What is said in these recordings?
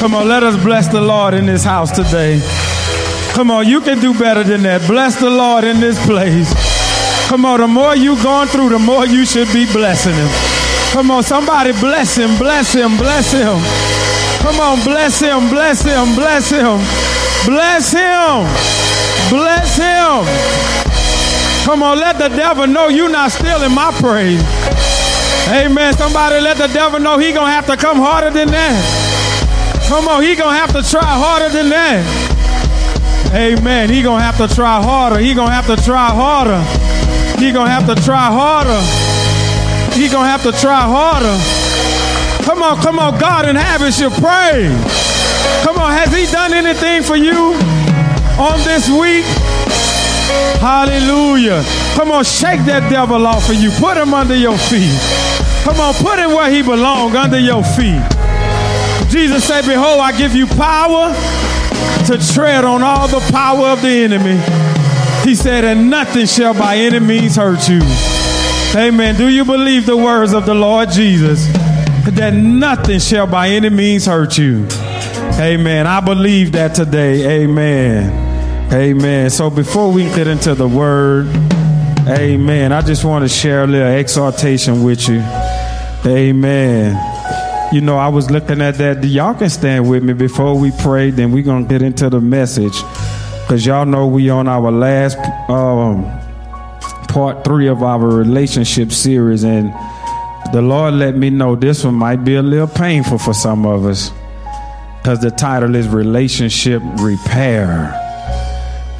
Come on, let us bless the Lord in this house today. Come on, you can do better than that. Bless the Lord in this place. Come on, the more you going through, the more you should be blessing him. Come on, somebody bless him, bless him, bless him. Come on, bless him, bless him, bless him. Bless him. Bless him. Come on, let the devil know you're not stealing my praise. Amen. Somebody let the devil know he gonna have to come harder than that. Come on, he gonna have to try harder than that. Amen. He gonna have to try harder. He gonna have to try harder. He gonna have to try harder. He gonna have to try harder. Come on, come on, God inhabits your praise. Come on, has he done anything for you on this week? Hallelujah. Come on, shake that devil off of you. Put him under your feet. Come on, put him where he belongs, under your feet. Jesus said, Behold, I give you power to tread on all the power of the enemy. He said, and nothing shall by any means hurt you. Amen. Do you believe the words of the Lord Jesus? That nothing shall by any means hurt you. Amen. I believe that today. Amen. Amen. So before we get into the word, amen, I just want to share a little exhortation with you. Amen. You know, I was looking at that. Y'all can stand with me before we pray, then we're going to get into the message. Because y'all know we on our last um, part three of our relationship series. And the Lord let me know this one might be a little painful for some of us because the title is Relationship Repair.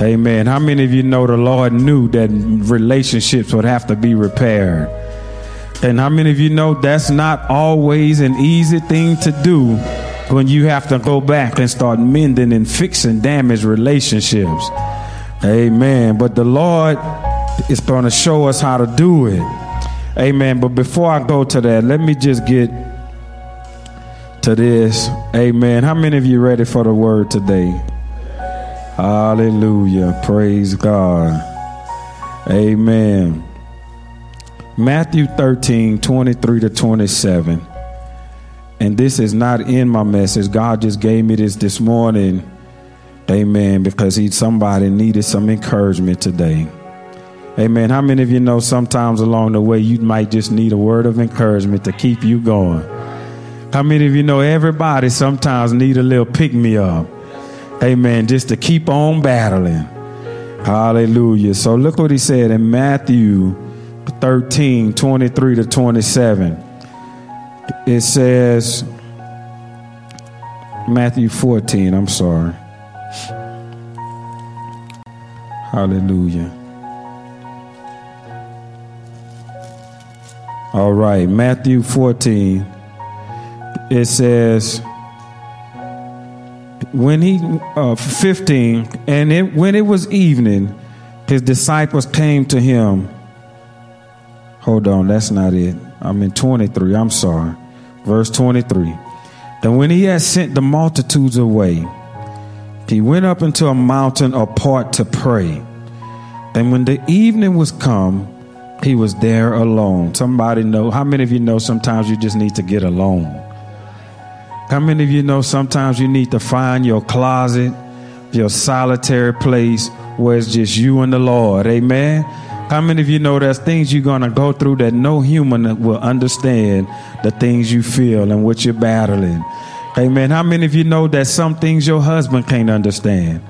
Amen. How many of you know the Lord knew that relationships would have to be repaired? And how many of you know that's not always an easy thing to do when you have to go back and start mending and fixing damaged relationships? Amen. But the Lord is going to show us how to do it. Amen. But before I go to that, let me just get to this. Amen. How many of you ready for the word today? Hallelujah. Praise God. Amen. Matthew 13, 23 to 27. And this is not in my message. God just gave me this this morning. Amen. Because he somebody needed some encouragement today. Amen. How many of you know sometimes along the way you might just need a word of encouragement to keep you going? How many of you know everybody sometimes need a little pick me up? Amen. Just to keep on battling. Hallelujah. So look what he said in Matthew 13, 23 to 27. It says, Matthew 14, I'm sorry. Hallelujah. All right, Matthew 14 it says when he uh, 15 and it, when it was evening his disciples came to him hold on that's not it. I'm in 23 i'm sorry. Verse 23 and when he had sent the multitudes away he went up into a mountain apart to pray. And when the evening was come he was there alone. Somebody know how many of you know sometimes you just need to get alone? How many of you know sometimes you need to find your closet, your solitary place where it's just you and the Lord? Amen. How many of you know there's things you're going to go through that no human will understand the things you feel and what you're battling? Amen. How many of you know that some things your husband can't understand?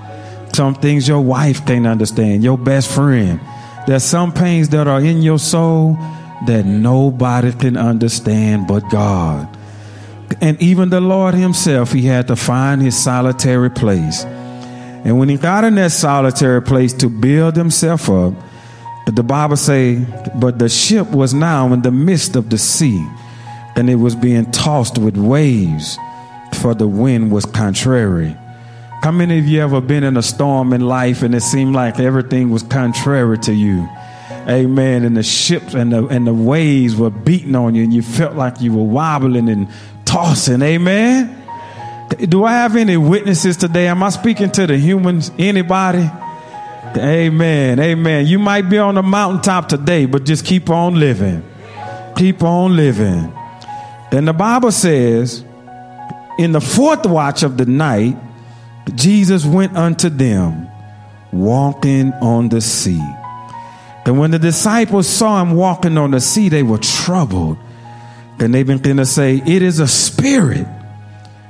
Some things your wife can't understand, your best friend. There's some pains that are in your soul that nobody can understand but God. And even the Lord Himself, He had to find His solitary place. And when He got in that solitary place to build Himself up, the Bible say, but the ship was now in the midst of the sea, and it was being tossed with waves, for the wind was contrary. How many of you ever been in a storm in life and it seemed like everything was contrary to you? Amen. And the ships and the and the waves were beating on you, and you felt like you were wobbling and tossing. Amen. Do I have any witnesses today? Am I speaking to the humans? Anybody? Amen. Amen. You might be on the mountaintop today, but just keep on living. Keep on living. And the Bible says, In the fourth watch of the night, Jesus went unto them, walking on the sea. And when the disciples saw him walking on the sea, they were troubled. Then they began to say, It is a spirit.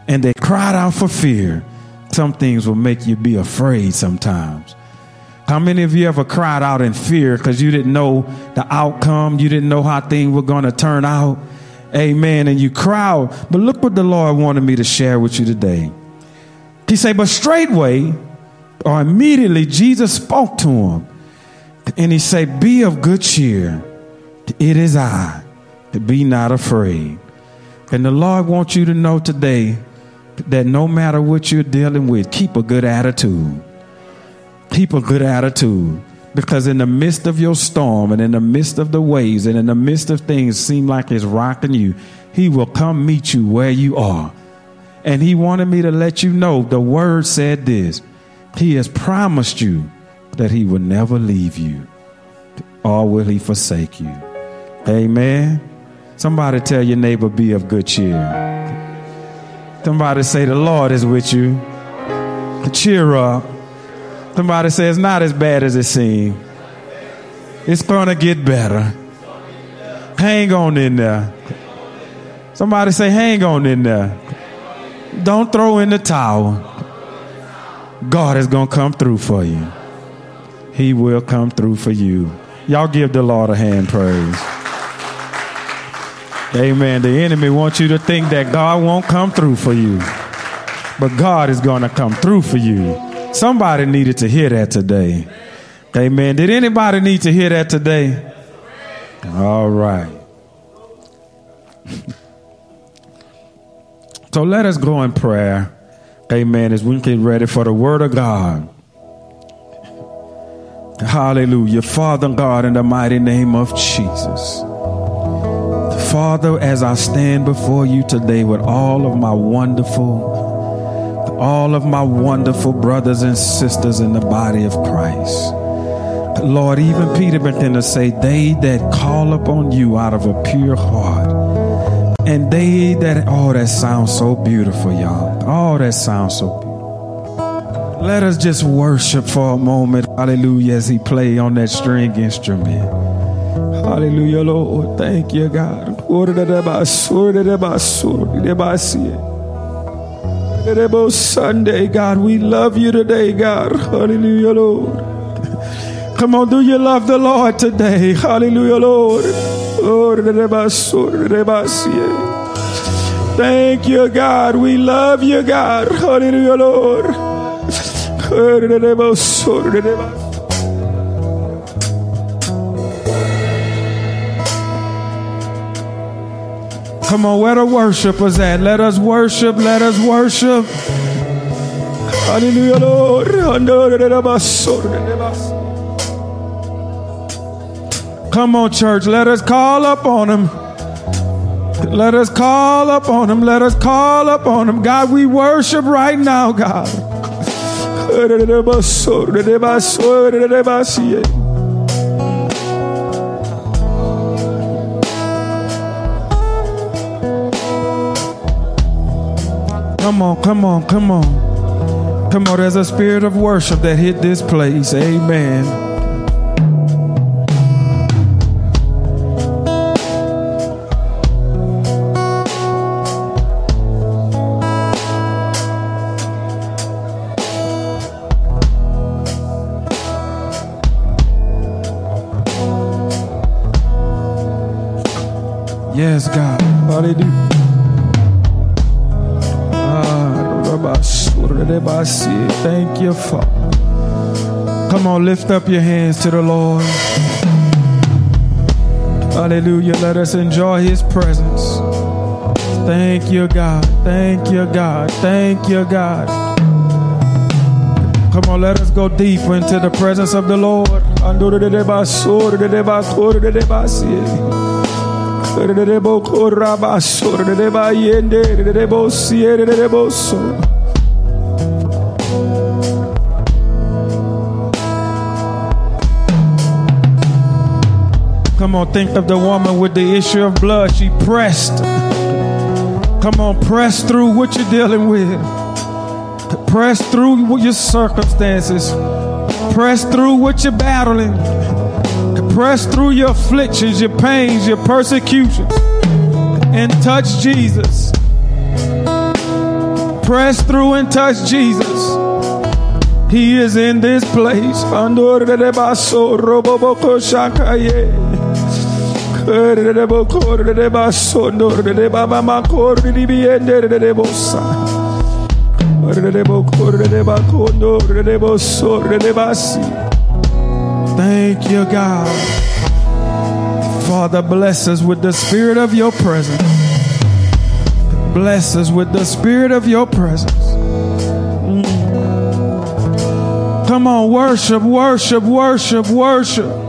And they cried out for fear. Some things will make you be afraid sometimes. How many of you ever cried out in fear because you didn't know the outcome? You didn't know how things were going to turn out? Amen. And you cry. But look what the Lord wanted me to share with you today. He said, But straightway or immediately Jesus spoke to him. And he said, Be of good cheer. It is I. Be not afraid. And the Lord wants you to know today that no matter what you're dealing with, keep a good attitude. Keep a good attitude. Because in the midst of your storm and in the midst of the waves and in the midst of things seem like it's rocking you, He will come meet you where you are. And He wanted me to let you know the word said this He has promised you that He will never leave you, or will He forsake you. Amen. Somebody tell your neighbor, be of good cheer. Somebody say, The Lord is with you. Cheer up. Somebody say, It's not as bad as it seems. It's going to get better. Hang on in there. Somebody say, Hang on in there. Don't throw in the towel. God is going to come through for you. He will come through for you. Y'all give the Lord a hand praise. Amen. The enemy wants you to think that God won't come through for you. But God is going to come through for you. Somebody needed to hear that today. Amen. Did anybody need to hear that today? All right. so let us go in prayer. Amen. As we get ready for the word of God. Hallelujah. Father God, in the mighty name of Jesus. Father, as I stand before you today with all of my wonderful, all of my wonderful brothers and sisters in the body of Christ. Lord, even Peter began to say, They that call upon you out of a pure heart. And they that, oh, that sounds so beautiful, y'all. Oh, that sounds so beautiful. Let us just worship for a moment, hallelujah, as he play on that string instrument. Hallelujah, Lord. Thank you, God. Sunday, God, we love you today, God. Hallelujah, Lord. Come on, do you love the Lord today? Hallelujah, Lord. Thank you, God. We love you, God. Hallelujah, Lord. Come on, where the worshipers at? Let us worship, let us worship. Hallelujah, Lord. Come on, church, let us call up on him. Let us call up on him. Let us call up on him. God, we worship right now, God. Come on, come on, come on. Come on, there's a spirit of worship that hit this place. Amen. Yes, God. Hallelujah. Thank you, Father. Come on, lift up your hands to the Lord. Hallelujah. Let us enjoy his presence. Thank you, God. Thank you, God. Thank you, God. Come on, let us go deeper into the presence of the Lord. Come on, think of the woman with the issue of blood. She pressed. Come on, press through what you're dealing with. Press through your circumstances. Press through what you're battling. Press through your afflictions, your pains, your persecutions, and touch Jesus. Press through and touch Jesus. He is in this place. Thank you, God. Father, bless us with the spirit of your presence. Bless us with the spirit of your presence. Mm. Come on, worship, worship, worship, worship.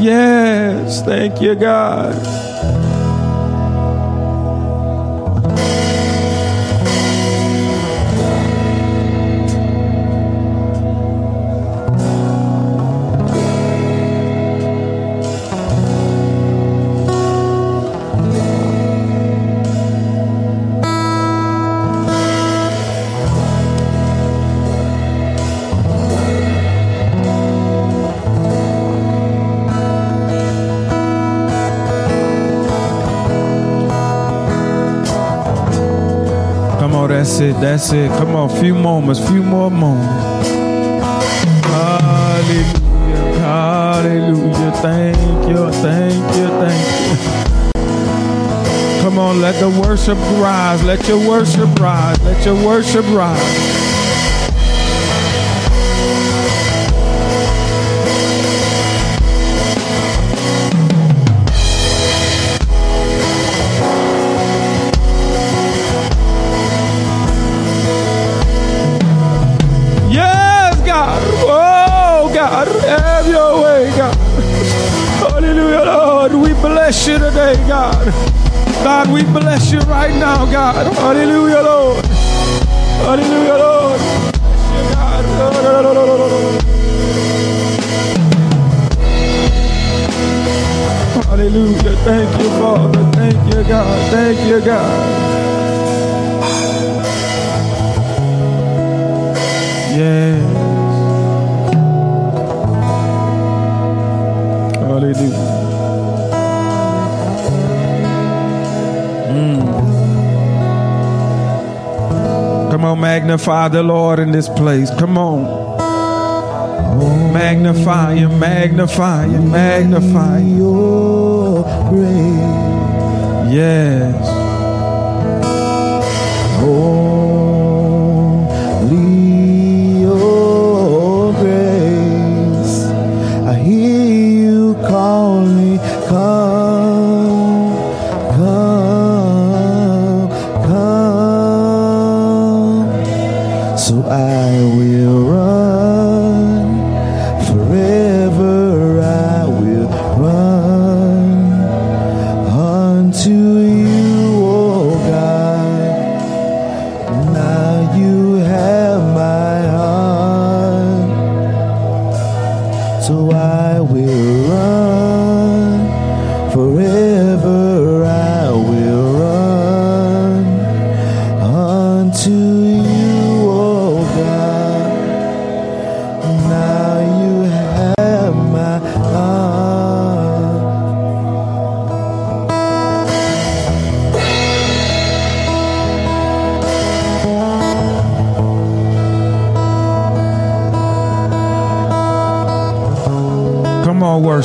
Yes, thank you, God. It. That's it. Come on, few moments, few more moments. Hallelujah. Hallelujah. Thank you. Thank you. Thank you. Come on, let the worship rise. Let your worship rise. Let your worship rise. You right now, God. Hallelujah, Lord. Hallelujah, Lord. Hallelujah. Thank you, Father. Thank you, God. Thank you, God. On, magnify the Lord in this place. Come on. Magnify Him, magnify Him, magnify Your grace. Yes.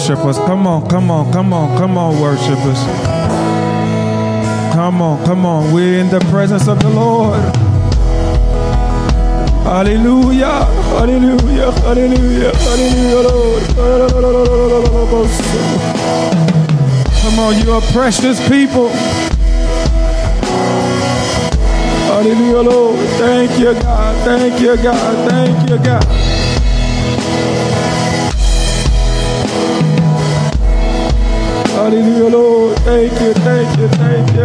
Come on. Come on, come on, come on, come on, worshipers. Come on, come on. We're in the presence of the Lord. Hallelujah, hallelujah, hallelujah, hallelujah, Lord. Come on, you are precious people. Hallelujah, Lord. Thank you, God. Thank you, God. Thank you, God. Hallelujah, Lord. Thank you, thank you, thank you.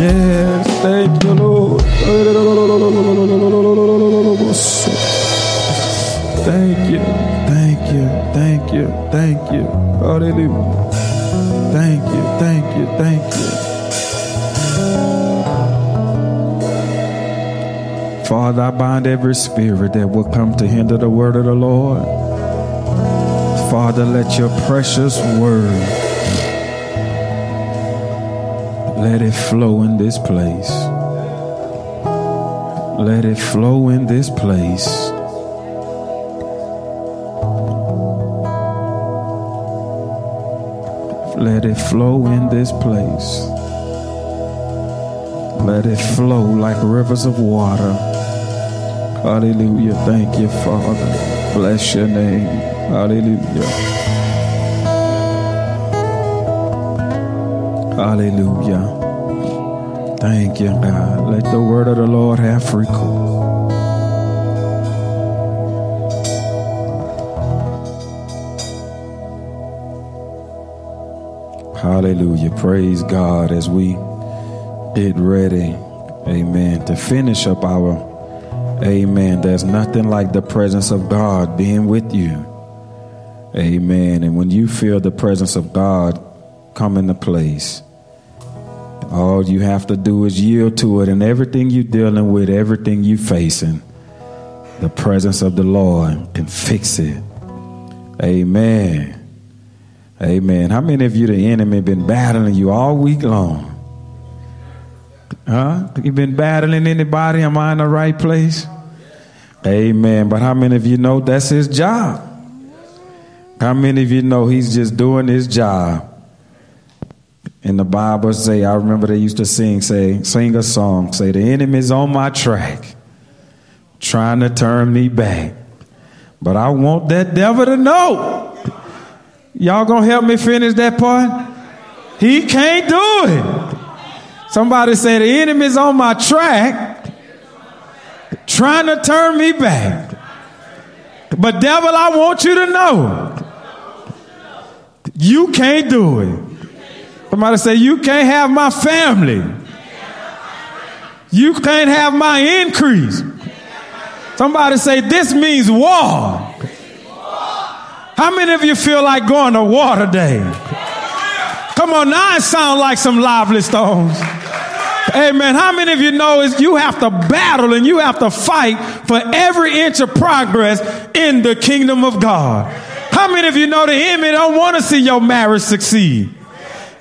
Yes, thank you, Lord. Thank you. Thank you. Hallelujah. Thank you. Thank you. Thank you. Father, I bind every spirit that will come to hinder the word of the Lord. Father, let your precious word let it flow in this place. Let it flow in this place. Let it flow in this place. Let it flow like rivers of water. Hallelujah. Thank you, Father. Bless your name. Hallelujah. Hallelujah. Thank you, God. Let the word of the Lord have free course. Hallelujah. Praise God as we get ready, amen, to finish up our, amen. There's nothing like the presence of God being with you, amen. And when you feel the presence of God come into place, all you have to do is yield to it, and everything you're dealing with, everything you're facing, the presence of the Lord can fix it. Amen. Amen. How many of you, the enemy, been battling you all week long? Huh? You been battling anybody? Am I in the right place? Amen. But how many of you know that's his job? How many of you know he's just doing his job? And the Bible say, I remember they used to sing, say, sing a song, say, the enemy's on my track, trying to turn me back. But I want that devil to know Y'all gonna help me finish that part? He can't do it. Somebody said the enemy's on my track, trying to turn me back. But devil, I want you to know, you can't do it. Somebody say you can't have my family. You can't have my increase. Somebody say this means war. How many of you feel like going to war day? Come on, now it sounds like some lively stones. Amen. How many of you know is you have to battle and you have to fight for every inch of progress in the kingdom of God? How many of you know the enemy don't want to see your marriage succeed?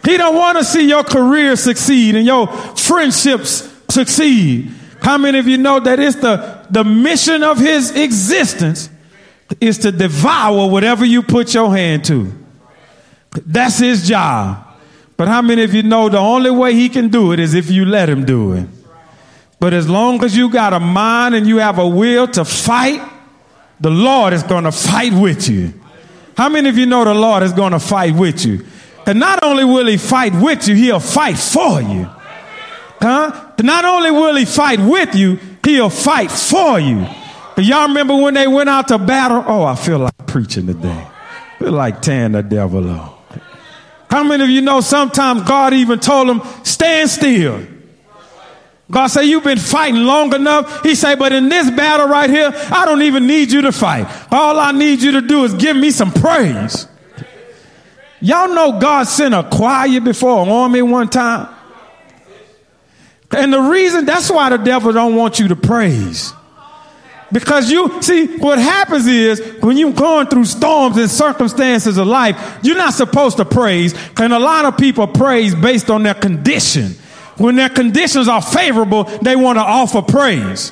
He don't want to see your career succeed and your friendships succeed. How many of you know that it's the, the mission of his existence is to devour whatever you put your hand to. That's his job. But how many of you know the only way he can do it is if you let him do it? But as long as you got a mind and you have a will to fight, the Lord is going to fight with you. How many of you know the Lord is going to fight with you? And not only will he fight with you, he'll fight for you. Huh? Not only will he fight with you, he'll fight for you. Y'all remember when they went out to battle? Oh, I feel like preaching today. I feel like tearing the devil up. How many of you know sometimes God even told them, stand still? God said, you've been fighting long enough. He said, but in this battle right here, I don't even need you to fight. All I need you to do is give me some praise. Y'all know God sent a choir before an army one time. And the reason, that's why the devil don't want you to praise. Because you see, what happens is when you're going through storms and circumstances of life, you're not supposed to praise. And a lot of people praise based on their condition. When their conditions are favorable, they want to offer praise.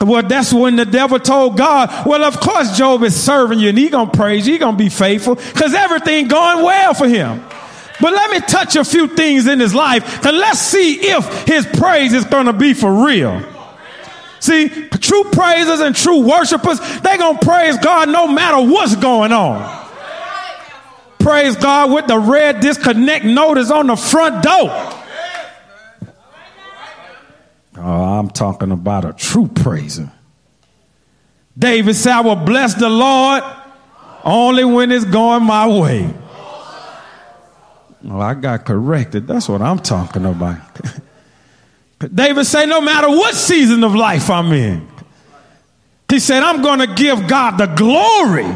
Well, that's when the devil told God, well, of course Job is serving you and he gonna praise you, he gonna be faithful because everything going well for him. But let me touch a few things in his life and let's see if his praise is gonna be for real. See, true praisers and true worshipers, they going to praise God no matter what's going on. Praise God with the red disconnect notice on the front door. Oh, I'm talking about a true praiser. David said, I will bless the Lord only when it's going my way. Oh, I got corrected. That's what I'm talking about. David said, no matter what season of life I'm in, he said, I'm going to give God the glory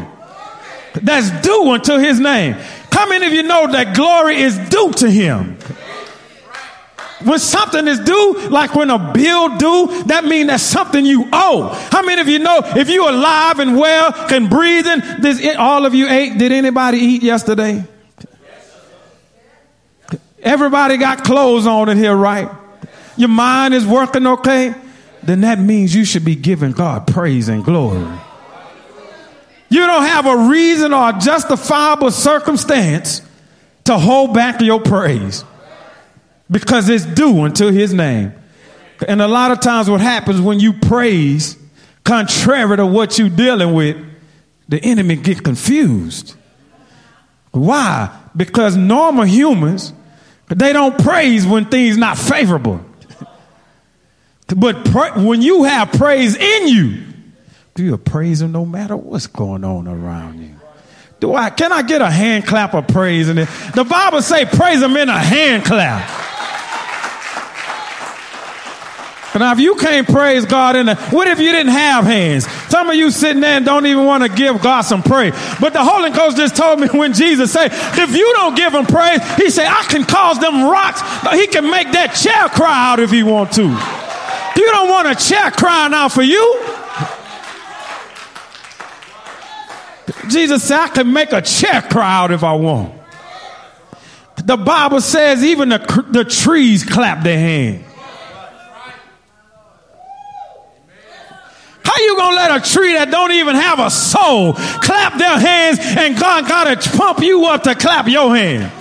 That's due unto his name. How many of you know that glory is due to him? When something is due, like when a bill due, that means that's something you owe. How many of you know if you're alive and well and breathing, this, all of you ate, did anybody eat yesterday? Everybody got clothes on in here, right? Your mind is working okay? Then that means you should be giving God praise and glory. You don't have a reason or a justifiable circumstance to hold back your praise because it's due unto his name. And a lot of times, what happens when you praise contrary to what you're dealing with, the enemy get confused. Why? Because normal humans, they don't praise when things not favorable. But pra- when you have praise in you, do you'll praise him no matter what's going on around you. Do I can I get a hand clap of praise in it? The Bible say praise him in a hand clap. Now, if you can't praise God in the, what if you didn't have hands? Some of you sitting there and don't even want to give God some praise. But the Holy Ghost just told me when Jesus said, if you don't give him praise, he said, I can cause them rocks. He can make that chair cry out if he want to. You don't want a chair crying out for you. Jesus said, I can make a chair cry out if I want. The Bible says even the, the trees clap their hands. How you gonna let a tree that don't even have a soul clap their hands and God gotta pump you up to clap your hand?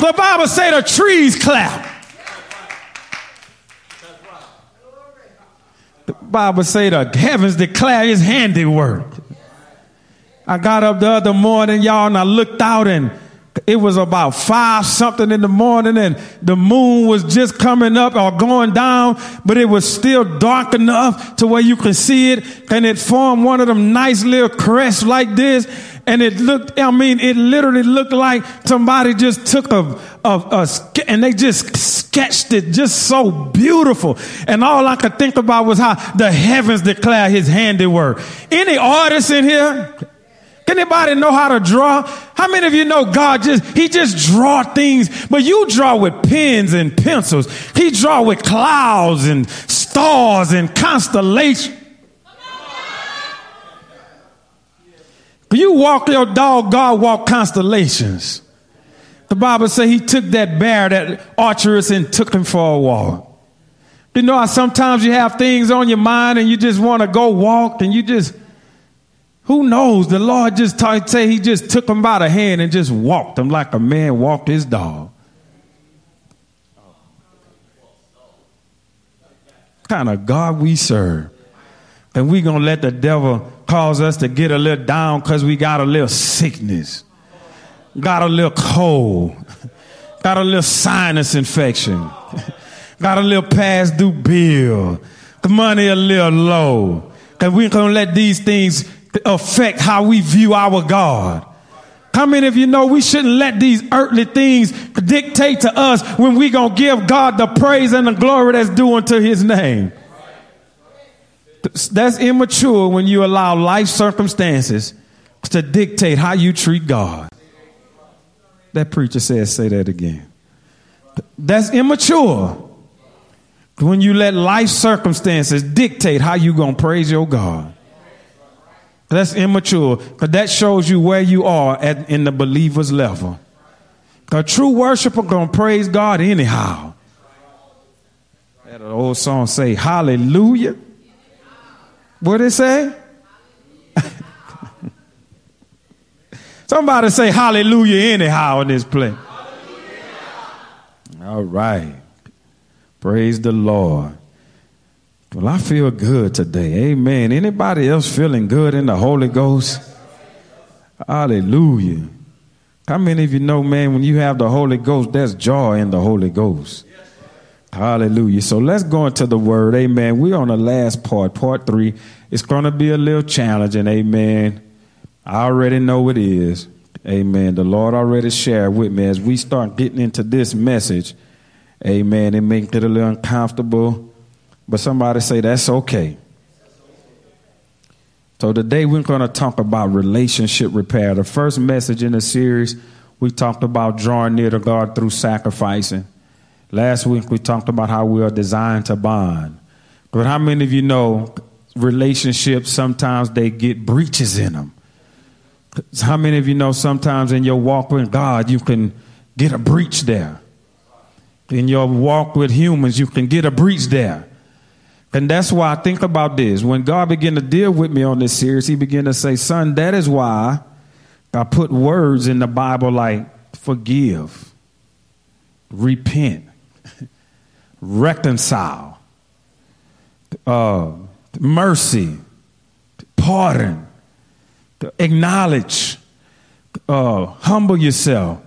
The Bible say the trees clap. Bible say the heavens declare his handiwork. I got up the other morning, y'all, and I looked out and it was about five something in the morning and the moon was just coming up or going down, but it was still dark enough to where you could see it. And it formed one of them nice little crests like this. And it looked, I mean, it literally looked like somebody just took a, a, a, and they just sketched it just so beautiful. And all I could think about was how the heavens declare his handiwork. Any artists in here? Anybody know how to draw? How many of you know God just, he just draw things, but you draw with pens and pencils. He draw with clouds and stars and constellations. You walk your dog, God walk constellations. The Bible says he took that bear, that Arcturus, and took him for a walk. You know how sometimes you have things on your mind and you just want to go walk and you just, who knows? The Lord just say he just took him by the hand and just walked him like a man walked his dog. Kind of God we serve. And we gonna let the devil cause us to get a little down because we got a little sickness, got a little cold, got a little sinus infection, got a little past due bill, the money a little low. And we gonna let these things affect how we view our God. How many of you know we shouldn't let these earthly things dictate to us when we gonna give God the praise and the glory that's due unto his name? That's immature when you allow life circumstances to dictate how you treat God. That preacher says, say that again. That's immature when you let life circumstances dictate how you gonna praise your God. That's immature because that shows you where you are at, in the believer's level. A true worshiper gonna praise God anyhow. That old song say, Hallelujah. What it say? Somebody say hallelujah anyhow in this place. All right. Praise the Lord. Well, I feel good today. Amen. Anybody else feeling good in the Holy Ghost? Hallelujah. How many of you know, man, when you have the Holy Ghost, there's joy in the Holy Ghost? Hallelujah. So let's go into the word. Amen. We're on the last part, part three. It's going to be a little challenging. Amen. I already know it is. Amen. The Lord already shared with me as we start getting into this message. Amen. It makes it a little uncomfortable but somebody say that's okay. So today we're going to talk about relationship repair. The first message in the series, we talked about drawing near to God through sacrificing. Last week we talked about how we are designed to bond. But how many of you know relationships sometimes they get breaches in them? How many of you know sometimes in your walk with God you can get a breach there? In your walk with humans you can get a breach there. And that's why I think about this. When God began to deal with me on this series, He began to say, Son, that is why I put words in the Bible like forgive, repent, reconcile, uh, mercy, pardon, acknowledge, uh, humble yourself.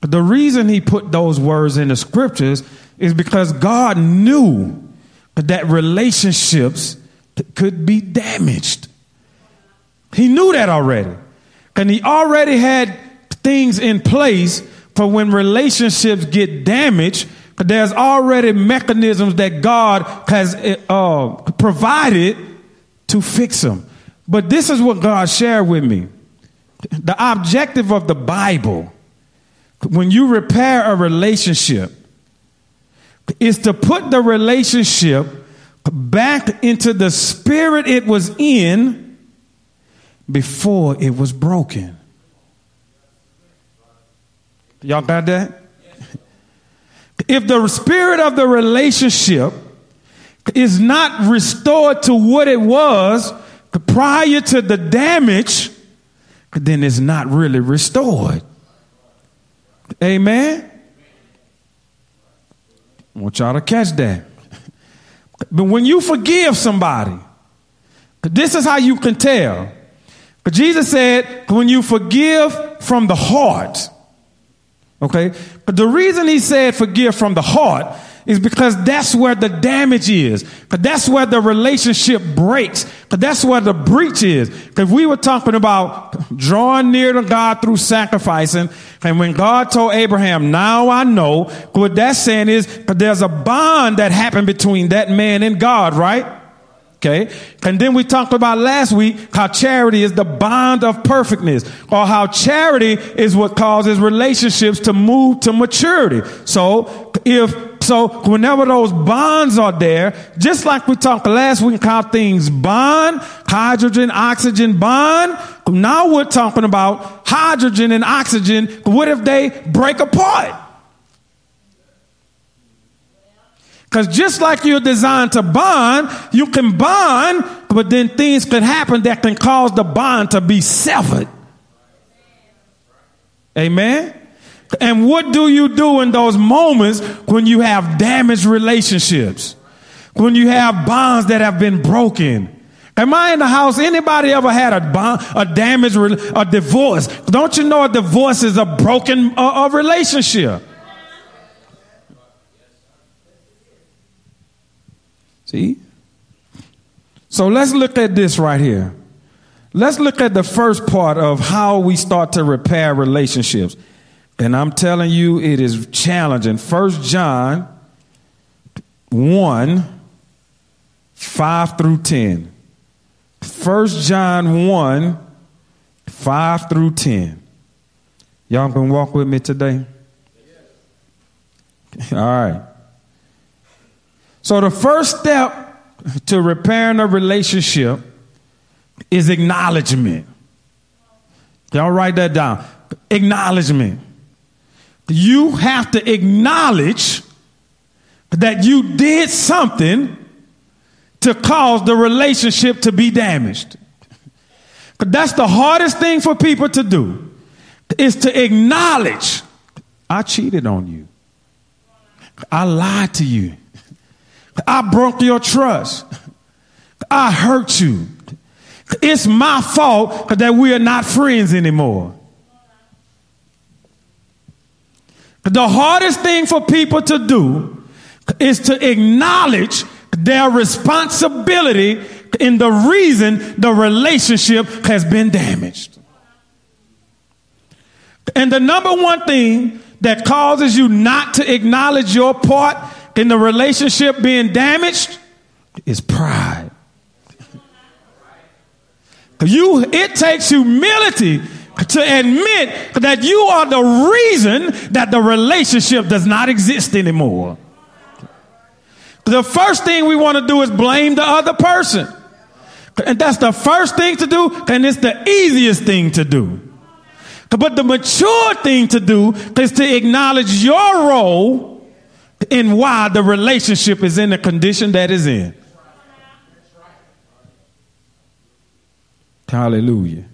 But the reason He put those words in the scriptures is because God knew that relationships could be damaged. He knew that already. And he already had things in place for when relationships get damaged. There's already mechanisms that God has uh, provided to fix them. But this is what God shared with me. The objective of the Bible, when you repair a relationship, is to put the relationship back into the spirit it was in before it was broken. Y'all got that? If the spirit of the relationship is not restored to what it was prior to the damage, then it's not really restored. Amen? I want y'all to catch that. But when you forgive somebody, this is how you can tell. But Jesus said, when you forgive from the heart, okay? But the reason he said forgive from the heart is because that's where the damage is. Because that's where the relationship breaks. Because that's where the breach is. Because we were talking about drawing near to God through sacrificing. And when God told Abraham, now I know, what that's saying is because there's a bond that happened between that man and God, right? Okay. And then we talked about last week how charity is the bond of perfectness or how charity is what causes relationships to move to maturity. So if so whenever those bonds are there, just like we talked last week how things bond, hydrogen, oxygen bond, now we're talking about hydrogen and oxygen. What if they break apart? Because just like you're designed to bond, you can bond, but then things can happen that can cause the bond to be severed. Amen? And what do you do in those moments when you have damaged relationships? When you have bonds that have been broken? Am I in the house? Anybody ever had a bond, a damaged, a divorce? Don't you know a divorce is a broken uh, a relationship? See? So let's look at this right here. Let's look at the first part of how we start to repair relationships. And I'm telling you, it is challenging. First John 1 5 through 10. First John 1 5 through 10. Y'all can walk with me today? All right. So the first step to repairing a relationship is acknowledgement. Y'all write that down. Acknowledgement you have to acknowledge that you did something to cause the relationship to be damaged. That's the hardest thing for people to do is to acknowledge I cheated on you. I lied to you. I broke your trust. I hurt you. It's my fault that we are not friends anymore. The hardest thing for people to do is to acknowledge their responsibility in the reason the relationship has been damaged. And the number one thing that causes you not to acknowledge your part in the relationship being damaged is pride. You, it takes humility to admit that you are the reason that the relationship does not exist anymore. The first thing we want to do is blame the other person. And that's the first thing to do, and it's the easiest thing to do. But the mature thing to do is to acknowledge your role in why the relationship is in the condition that is in. Hallelujah.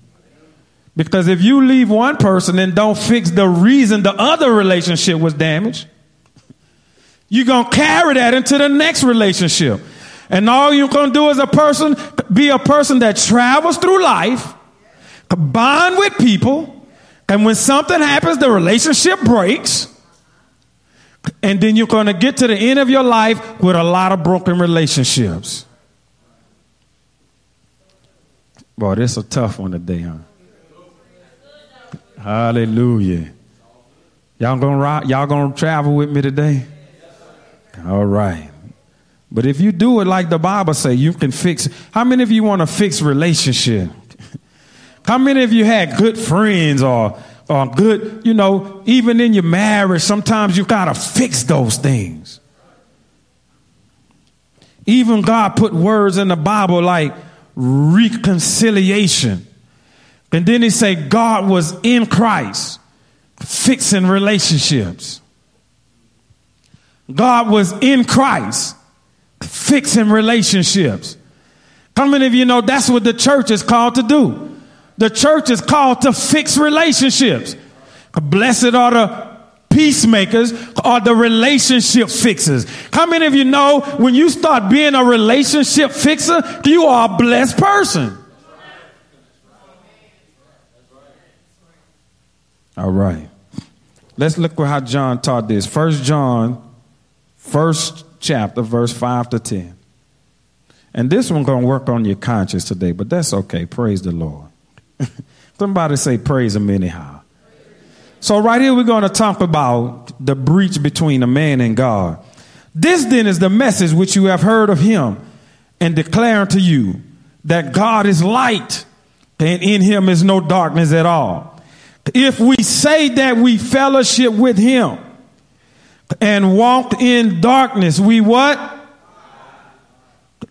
Because if you leave one person and don't fix the reason the other relationship was damaged, you're going to carry that into the next relationship. And all you're going to do as a person, be a person that travels through life, bond with people, and when something happens, the relationship breaks. And then you're going to get to the end of your life with a lot of broken relationships. Boy, this is a tough one today, huh? Hallelujah. Y'all gonna rock, y'all gonna travel with me today? All right. But if you do it like the Bible say, you can fix. How many of you want to fix relationship? How many of you had good friends or or good, you know, even in your marriage, sometimes you gotta fix those things. Even God put words in the Bible like reconciliation. And then he say God was in Christ fixing relationships. God was in Christ fixing relationships. How many of you know that's what the church is called to do? The church is called to fix relationships. Blessed are the peacemakers or the relationship fixers. How many of you know when you start being a relationship fixer, you are a blessed person? All right. Let's look at how John taught this. First John, first chapter, verse 5 to 10. And this one gonna work on your conscience today, but that's okay. Praise the Lord. Somebody say praise him anyhow. So right here we're going to talk about the breach between a man and God. This then is the message which you have heard of him and declare unto you that God is light and in him is no darkness at all. If we say that we fellowship with him and walk in darkness, we what?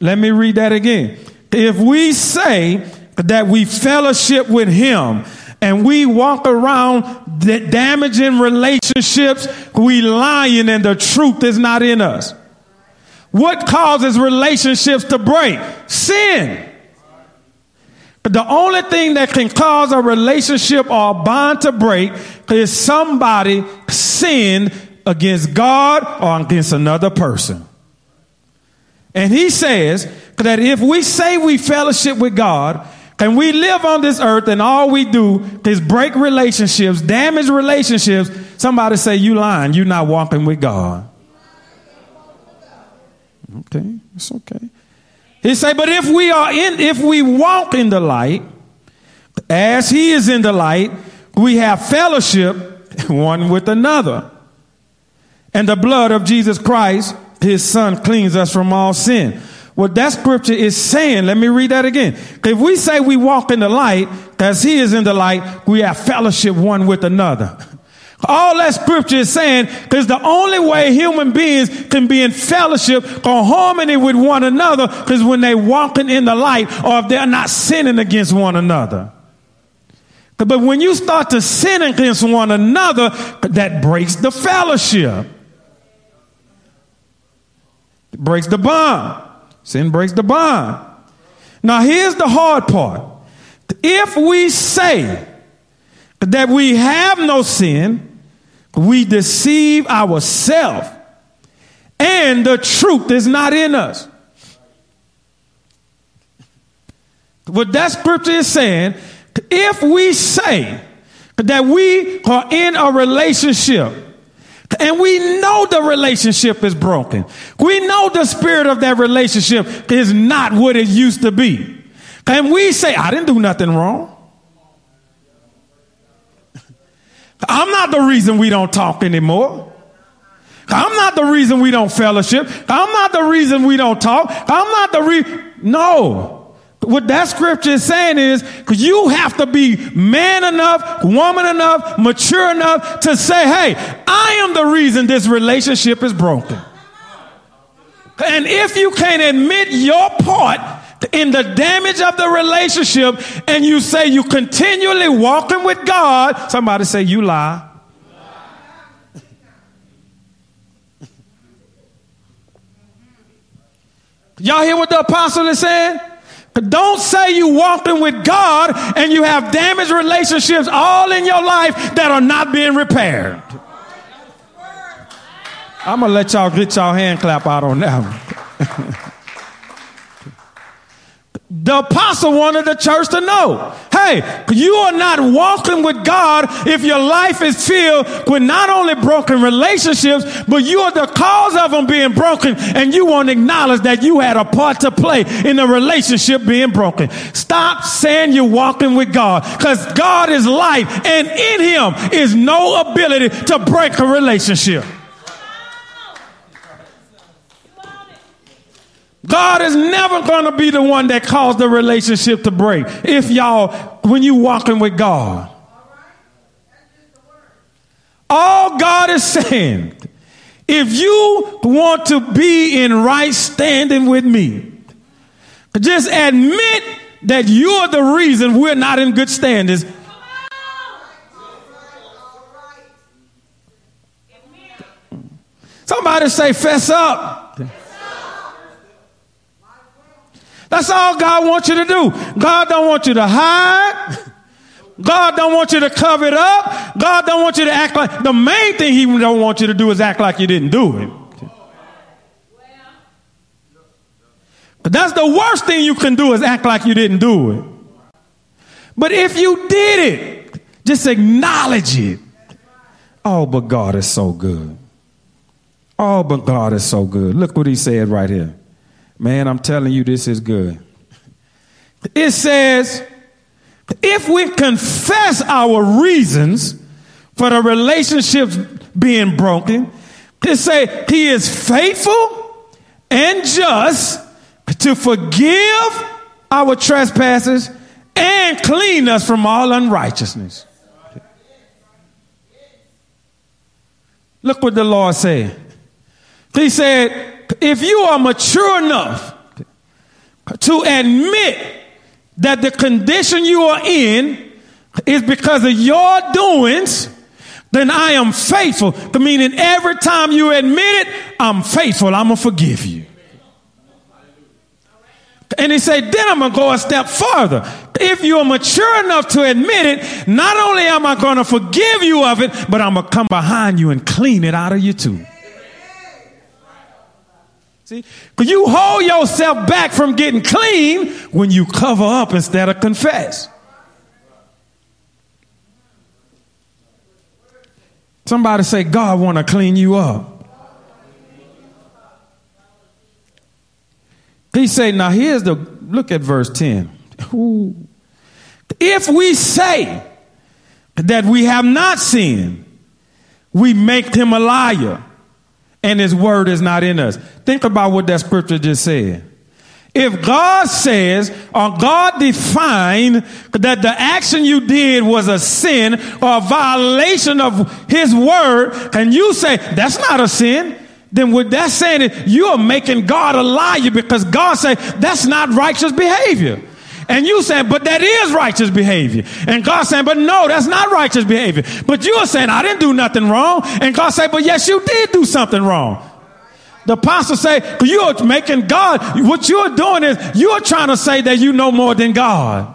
Let me read that again. If we say that we fellowship with him and we walk around damaging relationships, we lying and the truth is not in us. What causes relationships to break? Sin. The only thing that can cause a relationship or a bond to break is somebody sin against God or against another person. And he says that if we say we fellowship with God and we live on this earth and all we do is break relationships, damage relationships, somebody say you lying, you're not walking with God. Okay, it's okay. He say, but if we are in, if we walk in the light, as he is in the light, we have fellowship one with another. And the blood of Jesus Christ, his son, cleans us from all sin. What that scripture is saying, let me read that again. If we say we walk in the light, as he is in the light, we have fellowship one with another. All that scripture is saying is the only way human beings can be in fellowship or harmony with one another is when they're walking in the light or if they're not sinning against one another. But when you start to sin against one another, that breaks the fellowship. It breaks the bond. Sin breaks the bond. Now, here's the hard part. If we say that we have no sin, we deceive ourselves, and the truth is not in us. What that scripture is saying, if we say that we are in a relationship and we know the relationship is broken. We know the spirit of that relationship is not what it used to be. And we say, I didn't do nothing wrong. I'm not the reason we don't talk anymore. I'm not the reason we don't fellowship. I'm not the reason we don't talk. I'm not the reason. No. What that scripture is saying is, because you have to be man enough, woman enough, mature enough to say, hey, I am the reason this relationship is broken. And if you can't admit your part in the damage of the relationship and you say you continually walking with God, somebody say you lie. Y'all hear what the apostle is saying? Don't say you walking with God and you have damaged relationships all in your life that are not being repaired. I'm gonna let y'all get y'all hand clap out on that one. The apostle wanted the church to know hey, you are not walking with God if your life is filled with not only broken relationships, but you are the cause of them being broken, and you won't acknowledge that you had a part to play in the relationship being broken. Stop saying you're walking with God because God is life, and in Him is no ability to break a relationship. God is never going to be the one that caused the relationship to break. If y'all, when you walking with God, all God is saying, if you want to be in right standing with me, just admit that you're the reason we're not in good standings. Somebody say, fess up. That's all God wants you to do. God don't want you to hide. God don't want you to cover it up. God don't want you to act like the main thing he don't want you to do is act like you didn't do it. But that's the worst thing you can do is act like you didn't do it. But if you did it, just acknowledge it. Oh, but God is so good. Oh, but God is so good. Look what he said right here. Man, I'm telling you, this is good. It says, if we confess our reasons for the relationships being broken, it say he is faithful and just to forgive our trespasses and clean us from all unrighteousness. Look what the Lord said. He said, if you are mature enough to admit that the condition you are in is because of your doings, then I am faithful. Meaning every time you admit it, I'm faithful. I'm going to forgive you. And he said, then I'm going to go a step further. If you're mature enough to admit it, not only am I going to forgive you of it, but I'm going to come behind you and clean it out of you too. See, because you hold yourself back from getting clean when you cover up instead of confess. Somebody say, God want to clean you up. He said, now here's the, look at verse 10. Ooh. If we say that we have not sinned, we make him a liar and his word is not in us. Think about what that scripture just said. If God says or God defined that the action you did was a sin or a violation of his word, and you say that's not a sin, then what that saying you are making God a liar because God said that's not righteous behavior. And you saying, but that is righteous behavior. And God saying, but no, that's not righteous behavior. But you are saying, I didn't do nothing wrong. And God say, but yes, you did do something wrong. The apostle say, you are making God, what you're doing is you're trying to say that you know more than God.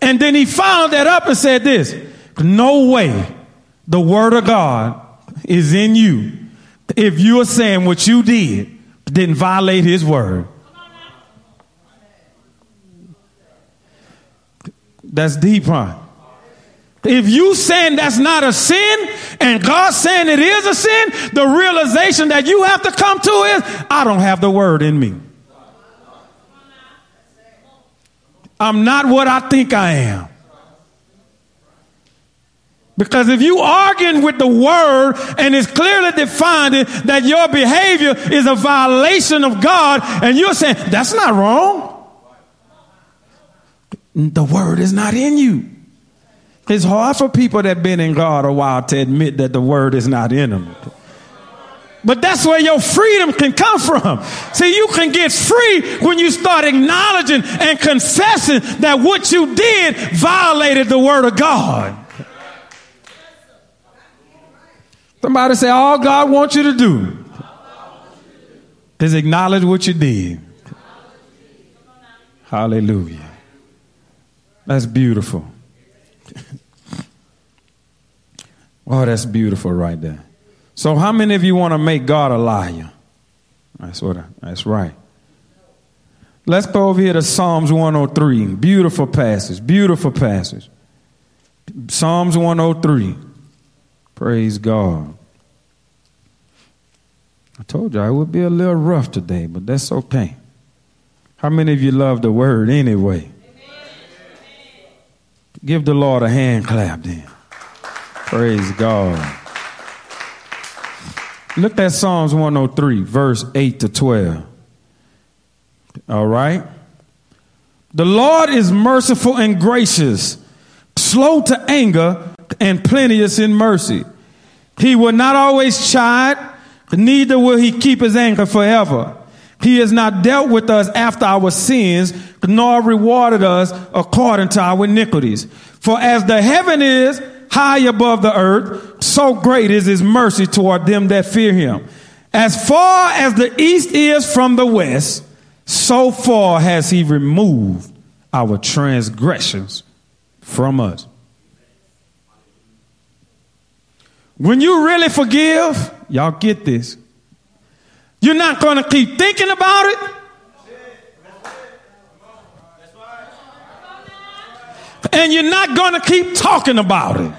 And then he found that up and said this, no way the word of God is in you if you are saying what you did didn't violate his word. That's deep, huh? If you saying that's not a sin and God saying it is a sin, the realization that you have to come to is I don't have the word in me. I'm not what I think I am. Because if you arguing with the word and it's clearly defined that your behavior is a violation of God and you're saying, that's not wrong. The word is not in you. It's hard for people that been in God a while to admit that the word is not in them. But that's where your freedom can come from. See, you can get free when you start acknowledging and confessing that what you did violated the word of God. Somebody say, all God wants you to do is acknowledge what you did. Hallelujah. That's beautiful. oh, that's beautiful right there. So, how many of you want to make God a liar? That's what. I, that's right. Let's go over here to Psalms 103. Beautiful passage. Beautiful passage. Psalms 103. Praise God. I told you I would be a little rough today, but that's okay. How many of you love the word anyway? Give the Lord a hand clap then. Praise God. Look at Psalms 103, verse 8 to 12. All right? The Lord is merciful and gracious, slow to anger, and plenteous in mercy. He will not always chide, neither will he keep his anger forever. He has not dealt with us after our sins, nor rewarded us according to our iniquities. For as the heaven is high above the earth, so great is his mercy toward them that fear him. As far as the east is from the west, so far has he removed our transgressions from us. When you really forgive, y'all get this. You're not going to keep thinking about it. And you're not going to keep talking about it.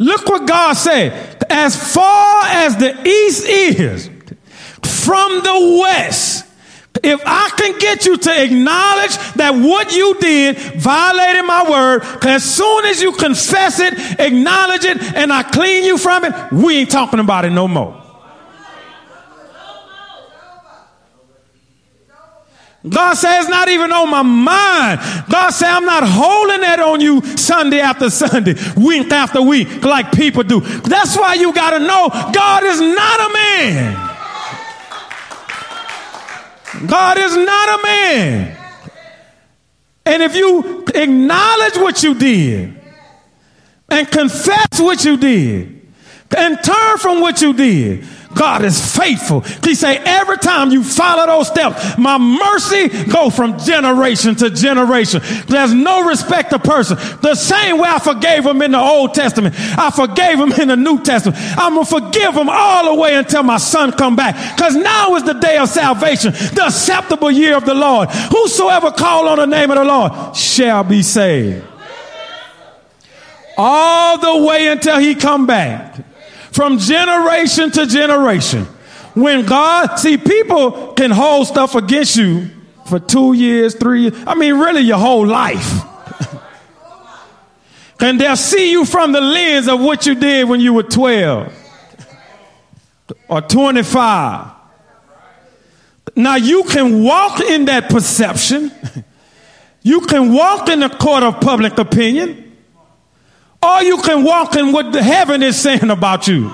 Look what God said. As far as the east is from the west, if I can get you to acknowledge that what you did violated my word, as soon as you confess it, acknowledge it, and I clean you from it, we ain't talking about it no more. God says not even on my mind. God says, I'm not holding that on you Sunday after Sunday, week after week, like people do. That's why you got to know God is not a man. God is not a man. And if you acknowledge what you did and confess what you did and turn from what you did, God is faithful. He say, every time you follow those steps, my mercy go from generation to generation. There's no respect to person. The same way I forgave him in the Old Testament, I forgave him in the New Testament. I'm gonna forgive him all the way until my son come back. Cause now is the day of salvation, the acceptable year of the Lord. Whosoever call on the name of the Lord shall be saved. All the way until he come back from generation to generation. When God, see, people can hold stuff against you for two years, three years. I mean, really your whole life. and they'll see you from the lens of what you did when you were 12 or 25. Now you can walk in that perception. You can walk in the court of public opinion. Or you can walk in what the heaven is saying about you.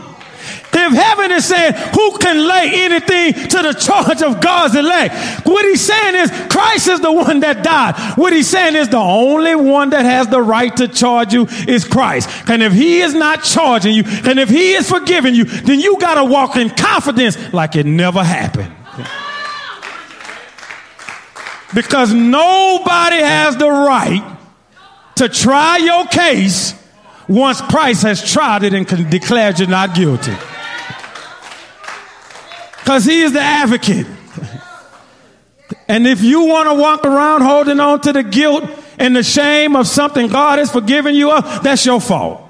If heaven is saying, who can lay anything to the charge of God's elect? What he's saying is, Christ is the one that died. What he's saying is, the only one that has the right to charge you is Christ. And if he is not charging you, and if he is forgiving you, then you got to walk in confidence like it never happened. Because nobody has the right to try your case once Christ has tried it and declared you not guilty. Because he is the advocate. And if you want to walk around holding on to the guilt and the shame of something God has forgiven you of, that's your fault.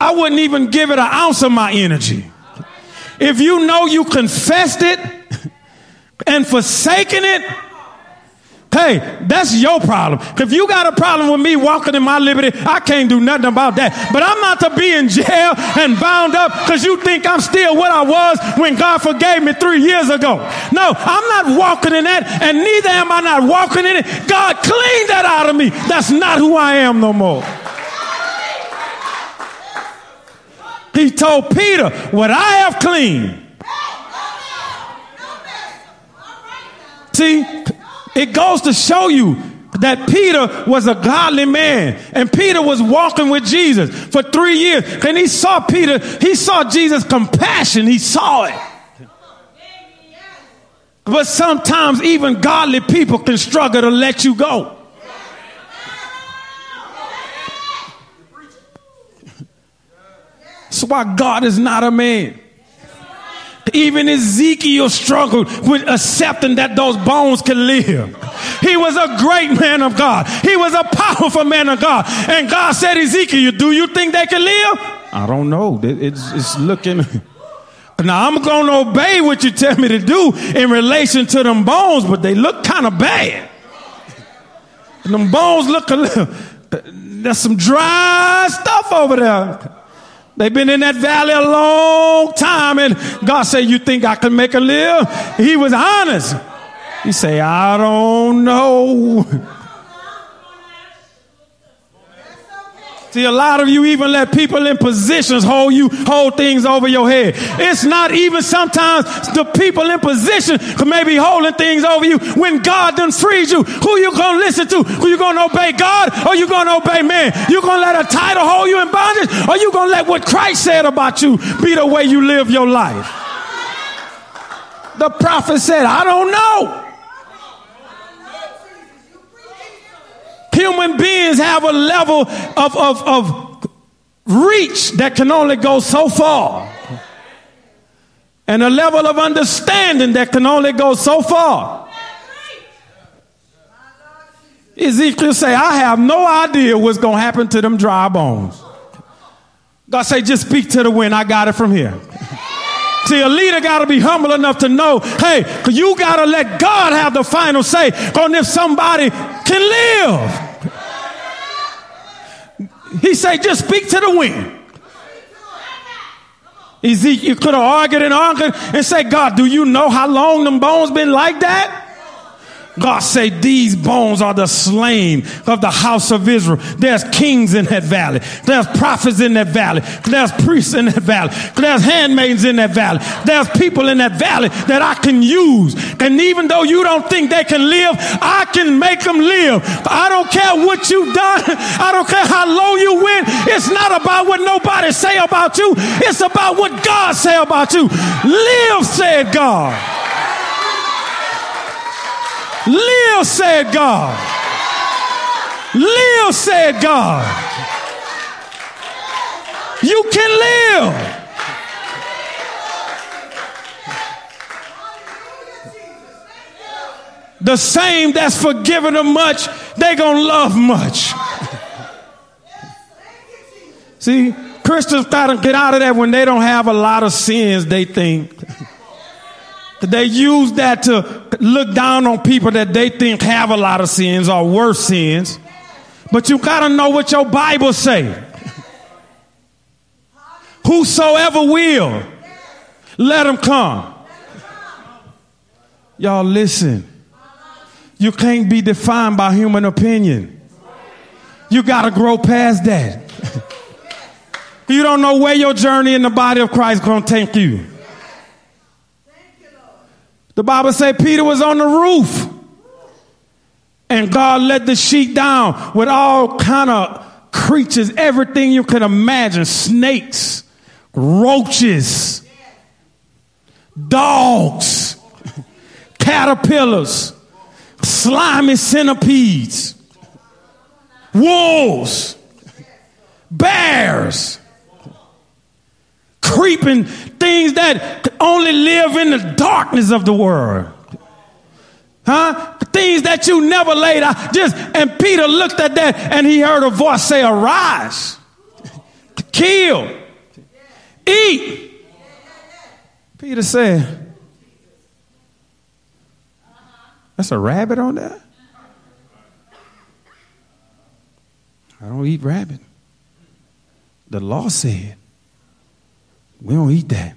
I wouldn't even give it an ounce of my energy. If you know you confessed it and forsaken it, Hey, that's your problem. If you got a problem with me walking in my liberty, I can't do nothing about that. But I'm not to be in jail and bound up because you think I'm still what I was when God forgave me three years ago. No, I'm not walking in that, and neither am I not walking in it. God cleaned that out of me. That's not who I am no more. He told Peter, What I have cleaned. See, it goes to show you that Peter was a godly man and Peter was walking with Jesus for three years. And he saw Peter, he saw Jesus' compassion, he saw it. But sometimes even godly people can struggle to let you go. That's why God is not a man. Even Ezekiel struggled with accepting that those bones could live. He was a great man of God. He was a powerful man of God. And God said, Ezekiel, do you think they can live? I don't know. It's, it's looking. Now I'm going to obey what you tell me to do in relation to them bones, but they look kind of bad. And them bones look a little, there's some dry stuff over there. They've been in that valley a long time, and God said, You think I can make a live? He was honest. He said, I don't know. See, a lot of you even let people in positions hold you, hold things over your head. It's not even sometimes the people in position may be holding things over you when God done freed you. Who you gonna listen to? Who you gonna obey God or you gonna obey man? You gonna let a title hold you in bondage or you gonna let what Christ said about you be the way you live your life? The prophet said, I don't know. Human beings have a level of, of, of reach that can only go so far. And a level of understanding that can only go so far. Ezekiel say, I have no idea what's going to happen to them dry bones. God say, just speak to the wind. I got it from here. See, a leader got to be humble enough to know, hey, you got to let God have the final say on if somebody can live. He said, just speak to the wind. Ezekiel could have argued and argued and said, God, do you know how long them bones been like that? God said, These bones are the slain of the house of Israel. There's kings in that valley. There's prophets in that valley. There's priests in that valley. There's handmaids in that valley. There's people in that valley that I can use. And even though you don't think they can live, I can make them live. I don't care what you've done. I don't care how low you went. It's not about what nobody say about you. It's about what God say about you. Live, said God. Live, said God. Live, said God. You can live. The same that's forgiven them much, they gonna love much. See, Christians to get out of that when they don't have a lot of sins, they think. They use that to look down on people that they think have a lot of sins or worse sins. But you got to know what your Bible say. Whosoever will, let him come. Y'all listen. You can't be defined by human opinion. You got to grow past that. you don't know where your journey in the body of Christ going to take you. The Bible says Peter was on the roof. And God let the sheet down with all kind of creatures, everything you could imagine, snakes, roaches, dogs, caterpillars, slimy centipedes, wolves, bears, creeping things that only live in the darkness of the world. Huh? Things that you never laid out. Just and Peter looked at that and he heard a voice say, Arise, kill, eat. Peter said, That's a rabbit on there? I don't eat rabbit. The law said, We don't eat that.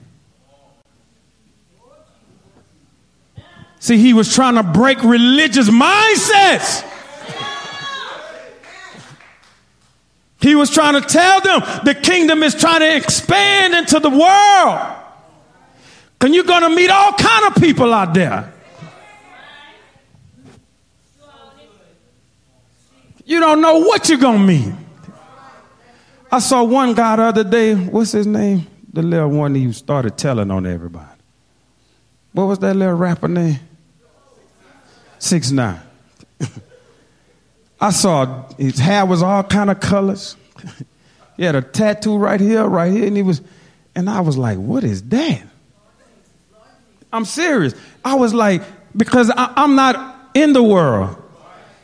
See, he was trying to break religious mindsets. He was trying to tell them the kingdom is trying to expand into the world. And you're going to meet all kind of people out there. You don't know what you're going to meet. I saw one guy the other day. What's his name? The little one he started telling on everybody. What was that little rapper name? Six nine. I saw his hair was all kind of colors. he had a tattoo right here, right here, and he was, and I was like, "What is that?" I'm serious. I was like, because I, I'm not in the world.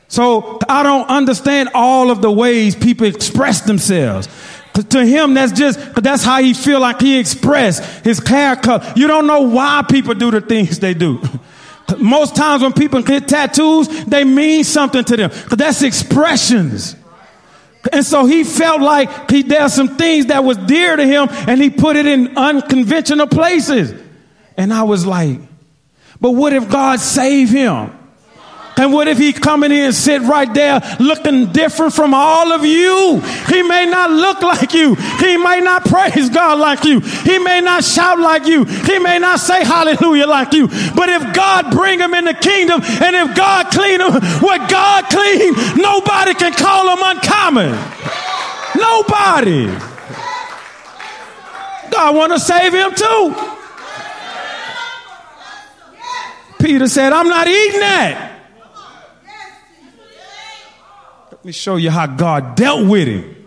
So I don't understand all of the ways people express themselves. To him, that's just that's how he feel like he expressed his haircut. You don't know why people do the things they do. Most times when people get tattoos, they mean something to them. But that's expressions. And so he felt like he, there are some things that was dear to him and he put it in unconventional places. And I was like, but what if God saved him? And what if he come in here and sit right there looking different from all of you? He may not look like you. He may not praise God like you. He may not shout like you. He may not say hallelujah like you. But if God bring him in the kingdom and if God clean him, what God clean, nobody can call him uncommon. Nobody. God want to save him too. Peter said, I'm not eating that. Let me show you how God dealt with him.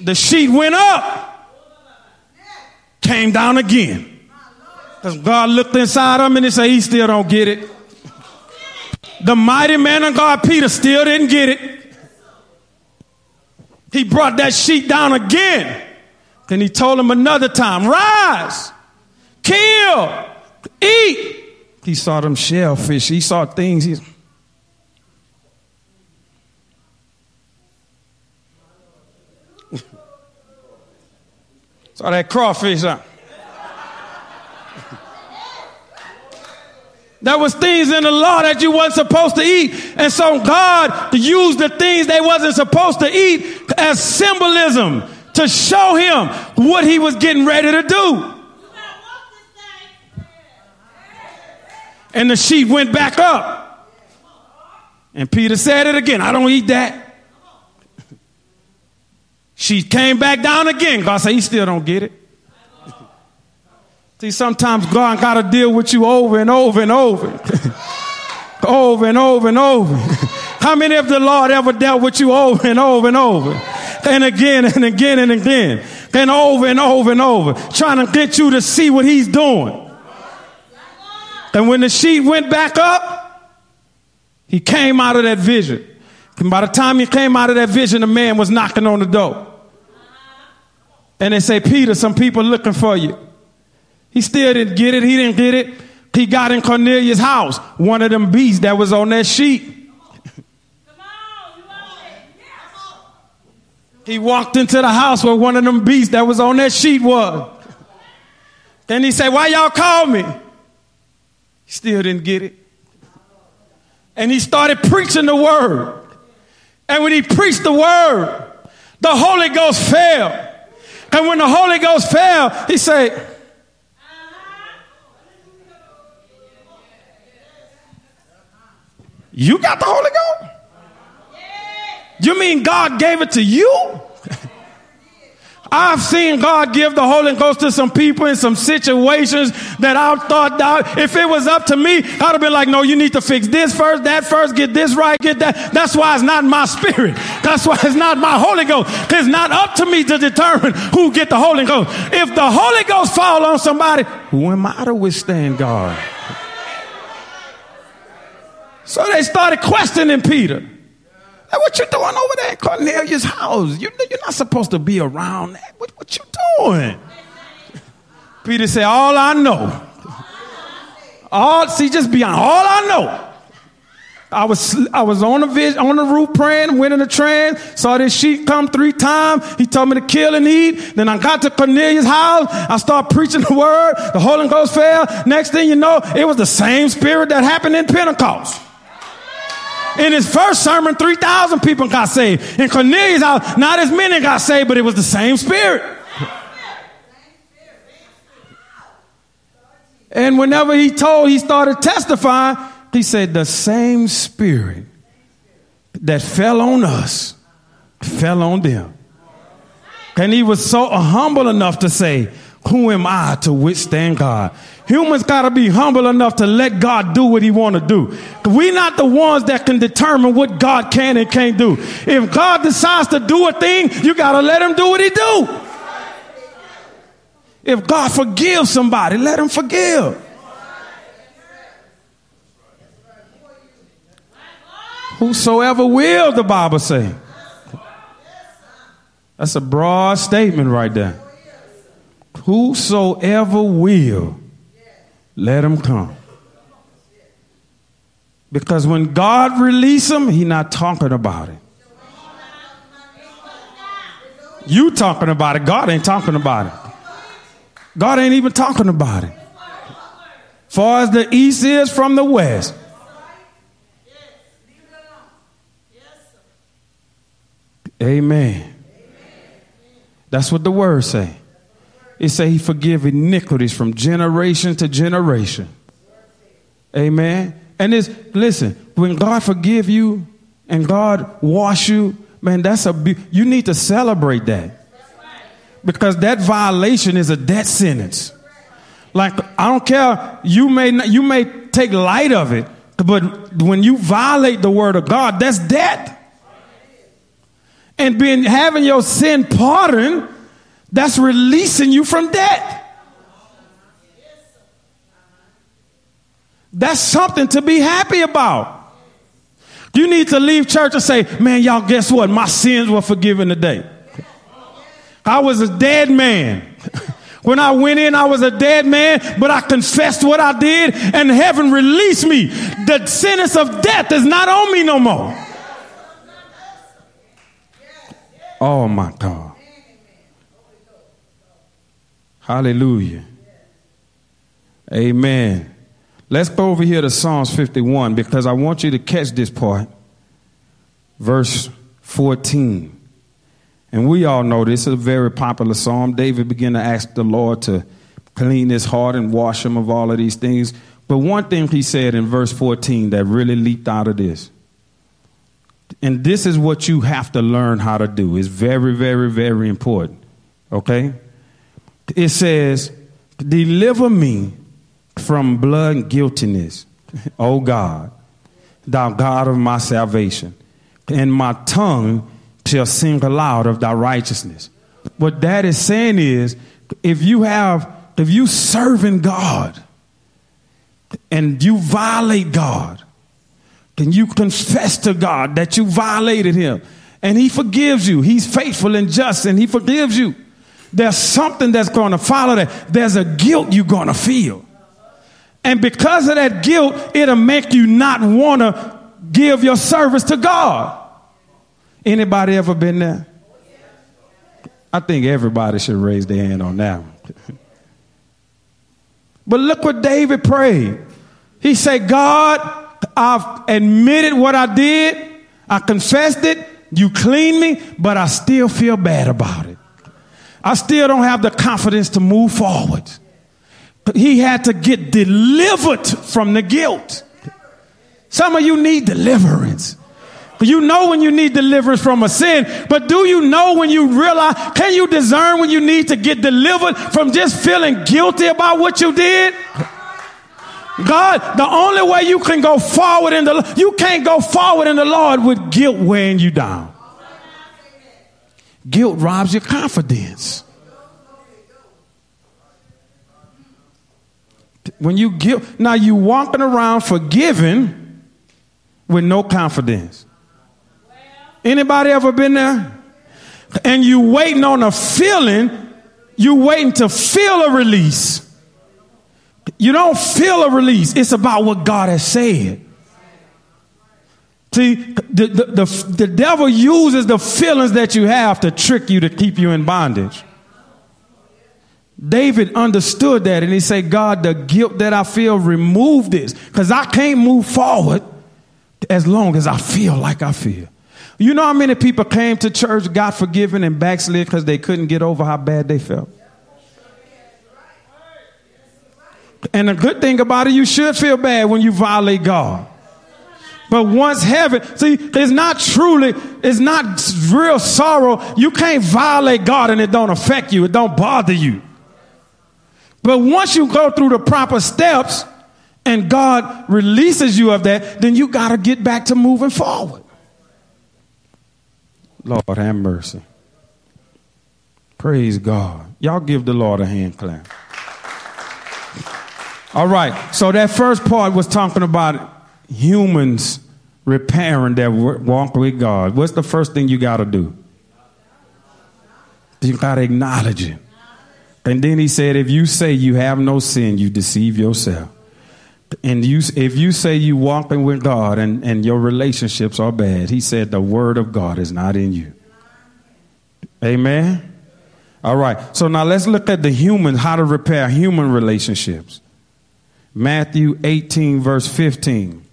The sheet went up, came down again. Because God looked inside him and he said, He still don't get it. The mighty man of God, Peter, still didn't get it. He brought that sheet down again. Then he told him another time, Rise, kill, eat. He saw them shellfish. He saw things. He, saw that crawfish. Huh? There was things in the law that you wasn't supposed to eat. And so God used the things they wasn't supposed to eat as symbolism to show him what he was getting ready to do. And the sheep went back up. And Peter said it again. I don't eat that. She came back down again. God said, You still don't get it. See, sometimes God got to deal with you over and over and over. over and over and over. How many of the Lord ever dealt with you over and over and over? And again and again and again. And over and over and over. Trying to get you to see what he's doing. And when the sheep went back up, he came out of that vision. And by the time he came out of that vision, the man was knocking on the door. And they say, Peter, some people looking for you. He still didn't get it. He didn't get it. He got in Cornelius' house, one of them beasts that was on that sheet. he walked into the house where one of them beasts that was on that sheet was. Then he said, Why y'all call me? He still didn't get it. And he started preaching the word. And when he preached the word, the Holy Ghost fell. And when the Holy Ghost fell, he said, You got the Holy Ghost? You mean God gave it to you? I've seen God give the Holy Ghost to some people in some situations that I thought that if it was up to me, I'd have been like, no, you need to fix this first, that first, get this right, get that. That's why it's not my spirit. That's why it's not my Holy Ghost. It's not up to me to determine who get the Holy Ghost. If the Holy Ghost fall on somebody, who am I to withstand God? So they started questioning Peter. Hey, what you doing over there in Cornelius' house? You, you're not supposed to be around that. What, what you doing? Peter said, All I know. All see, just beyond all I know. I was I was on the vid, on the roof praying, went in a trance, saw this sheep come three times. He told me to kill and eat. Then I got to Cornelius' house. I started preaching the word. The Holy Ghost fell. Next thing you know, it was the same spirit that happened in Pentecost. In his first sermon, 3,000 people got saved. In Cornelius' house, not as many got saved, but it was the same spirit. And whenever he told, he started testifying, he said, The same spirit that fell on us fell on them. And he was so humble enough to say, Who am I to withstand God? Humans got to be humble enough to let God do what he want to do. We're not the ones that can determine what God can and can't do. If God decides to do a thing, you got to let him do what he do. If God forgives somebody, let him forgive. Whosoever will, the Bible say. That's a broad statement right there. Whosoever will, let him come. Because when God release him, he not talking about it. You talking about it. God ain't talking about it. God ain't even talking about it. Far as the east is from the west, Amen. That's what the word say. It say he forgive iniquities from generation to generation. Amen. And it's listen, when God forgive you and God wash you, man, that's a you need to celebrate that. Because that violation is a death sentence. Like I don't care, you may not, you may take light of it, but when you violate the word of God, that's death and being having your sin pardoned, that's releasing you from debt. That's something to be happy about. You need to leave church and say, Man, y'all, guess what? My sins were forgiven today. I was a dead man. When I went in, I was a dead man, but I confessed what I did, and heaven released me. The sentence of death is not on me no more. Oh my God. Hallelujah. Amen. Let's go over here to Psalms 51 because I want you to catch this part. Verse 14. And we all know this is a very popular psalm. David began to ask the Lord to clean his heart and wash him of all of these things. But one thing he said in verse 14 that really leaped out of this and this is what you have to learn how to do. It's very, very, very important. Okay? It says, Deliver me from blood guiltiness, O God, thou God of my salvation, and my tongue shall sing aloud of thy righteousness. What that is saying is, if you have, if you serving God and you violate God, can you confess to God that you violated him? And he forgives you. He's faithful and just and he forgives you. There's something that's going to follow that. There's a guilt you're going to feel. And because of that guilt, it'll make you not want to give your service to God. Anybody ever been there? I think everybody should raise their hand on that but look what David prayed. He said, God, I've admitted what I did. I confessed it. You cleaned me, but I still feel bad about it. I still don't have the confidence to move forward. He had to get delivered from the guilt. Some of you need deliverance. You know when you need deliverance from a sin, but do you know when you realize, can you discern when you need to get delivered from just feeling guilty about what you did? God, the only way you can go forward in the you can't go forward in the Lord with guilt weighing you down. Guilt robs your confidence. When you guilt, now you walking around forgiven with no confidence. Anybody ever been there? And you waiting on a feeling you waiting to feel a release. You don't feel a release. It's about what God has said. See, the, the, the, the devil uses the feelings that you have to trick you to keep you in bondage. David understood that and he said, God, the guilt that I feel, remove this because I can't move forward as long as I feel like I feel. You know how many people came to church, got forgiven, and backslid because they couldn't get over how bad they felt? And the good thing about it, you should feel bad when you violate God. But once heaven, see, it's not truly, it's not real sorrow. You can't violate God and it don't affect you. It don't bother you. But once you go through the proper steps and God releases you of that, then you got to get back to moving forward. Lord, have mercy. Praise God. Y'all give the Lord a hand clap. All right. So that first part was talking about humans repairing their walk with God. What's the first thing you got to do? You got to acknowledge it. And then he said, if you say you have no sin, you deceive yourself. And you, if you say you walking with God and, and your relationships are bad, he said the word of God is not in you. Amen. All right. So now let's look at the human, how to repair human relationships. Matthew 18, verse 15.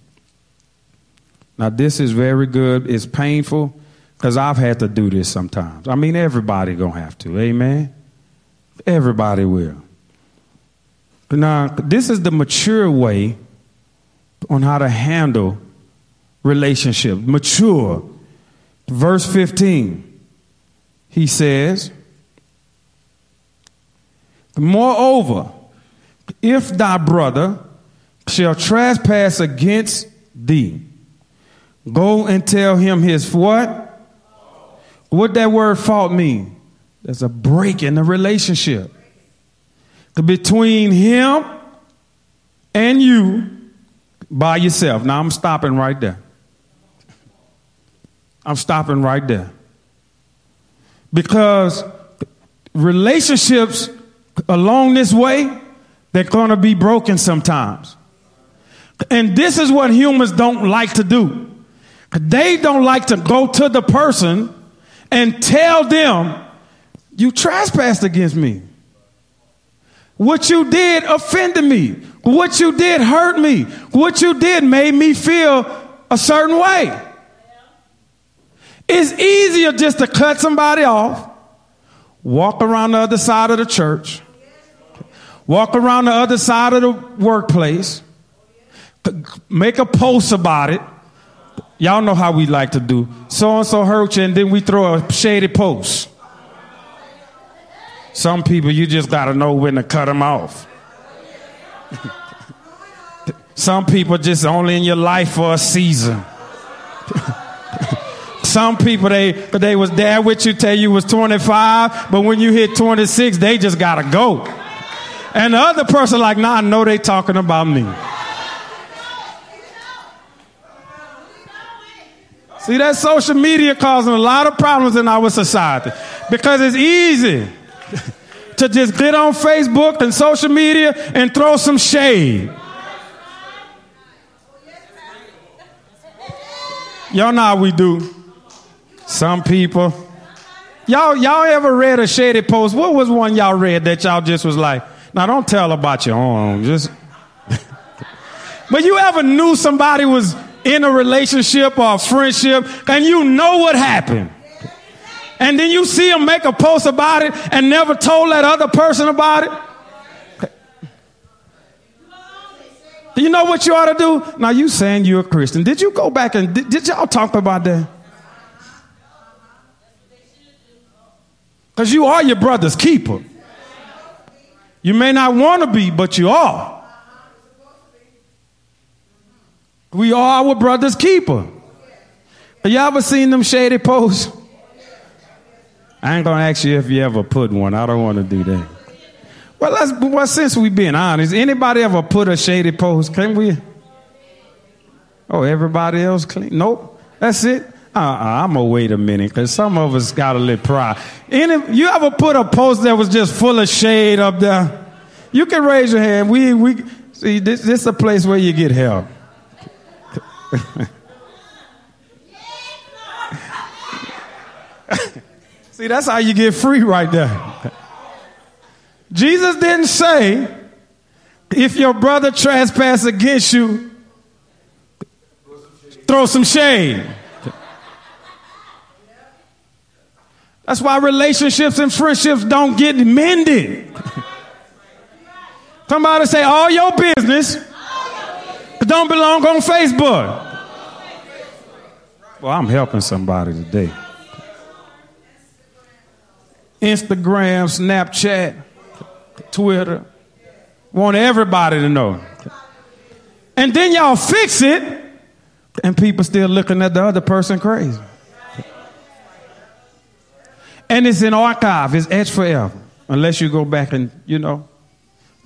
Now, this is very good. It's painful because I've had to do this sometimes. I mean, everybody going to have to. Amen. Everybody will. But now, this is the mature way on how to handle relationships. Mature. Verse 15. He says, Moreover, if thy brother shall trespass against thee, go and tell him his what? What that word fault mean? There's a break in the relationship between him and you by yourself. Now I'm stopping right there. I'm stopping right there. Because relationships along this way, they're going to be broken sometimes. And this is what humans don't like to do. They don't like to go to the person and tell them, You trespassed against me. What you did offended me. What you did hurt me. What you did made me feel a certain way. It's easier just to cut somebody off, walk around the other side of the church, walk around the other side of the workplace, make a post about it. Y'all know how we like to do. So and so hurt you, and then we throw a shady post. Some people, you just got to know when to cut them off. Some people just only in your life for a season. Some people they they was there with you till you was 25, but when you hit 26, they just gotta go. And the other person like, nah, I know they talking about me. See, that social media causing a lot of problems in our society because it's easy to just get on Facebook and social media and throw some shade. Y'all know how we do. Some people. Y'all, y'all ever read a shady post? What was one y'all read that y'all just was like, now don't tell about your own. Just But you ever knew somebody was in a relationship or a friendship and you know what happened? And then you see them make a post about it and never told that other person about it? Do you know what you ought to do? Now you saying you're a Christian. Did you go back and did, did y'all talk about that? Because you are your brother's keeper. You may not want to be, but you are. We are our brother's keeper. Have you ever seen them shady posts? I ain't gonna ask you if you ever put one. I don't want to do that. Well, let's. Well, since we been honest, anybody ever put a shady post? Can we? Oh, everybody else clean? Nope. That's it. Uh-uh, I'm gonna wait a minute because some of us got a little pride. Any, you ever put a post that was just full of shade up there? You can raise your hand. We we see this. This is a place where you get help. see, that's how you get free right there. Jesus didn't say, if your brother trespass against you, throw some shade. That's why relationships and friendships don't get mended. Somebody say, all your business don't belong on Facebook. Well, I'm helping somebody today. Instagram, Snapchat, Twitter. Want everybody to know. And then y'all fix it, and people still looking at the other person crazy. And it's in archive, it's etched forever, unless you go back and, you know.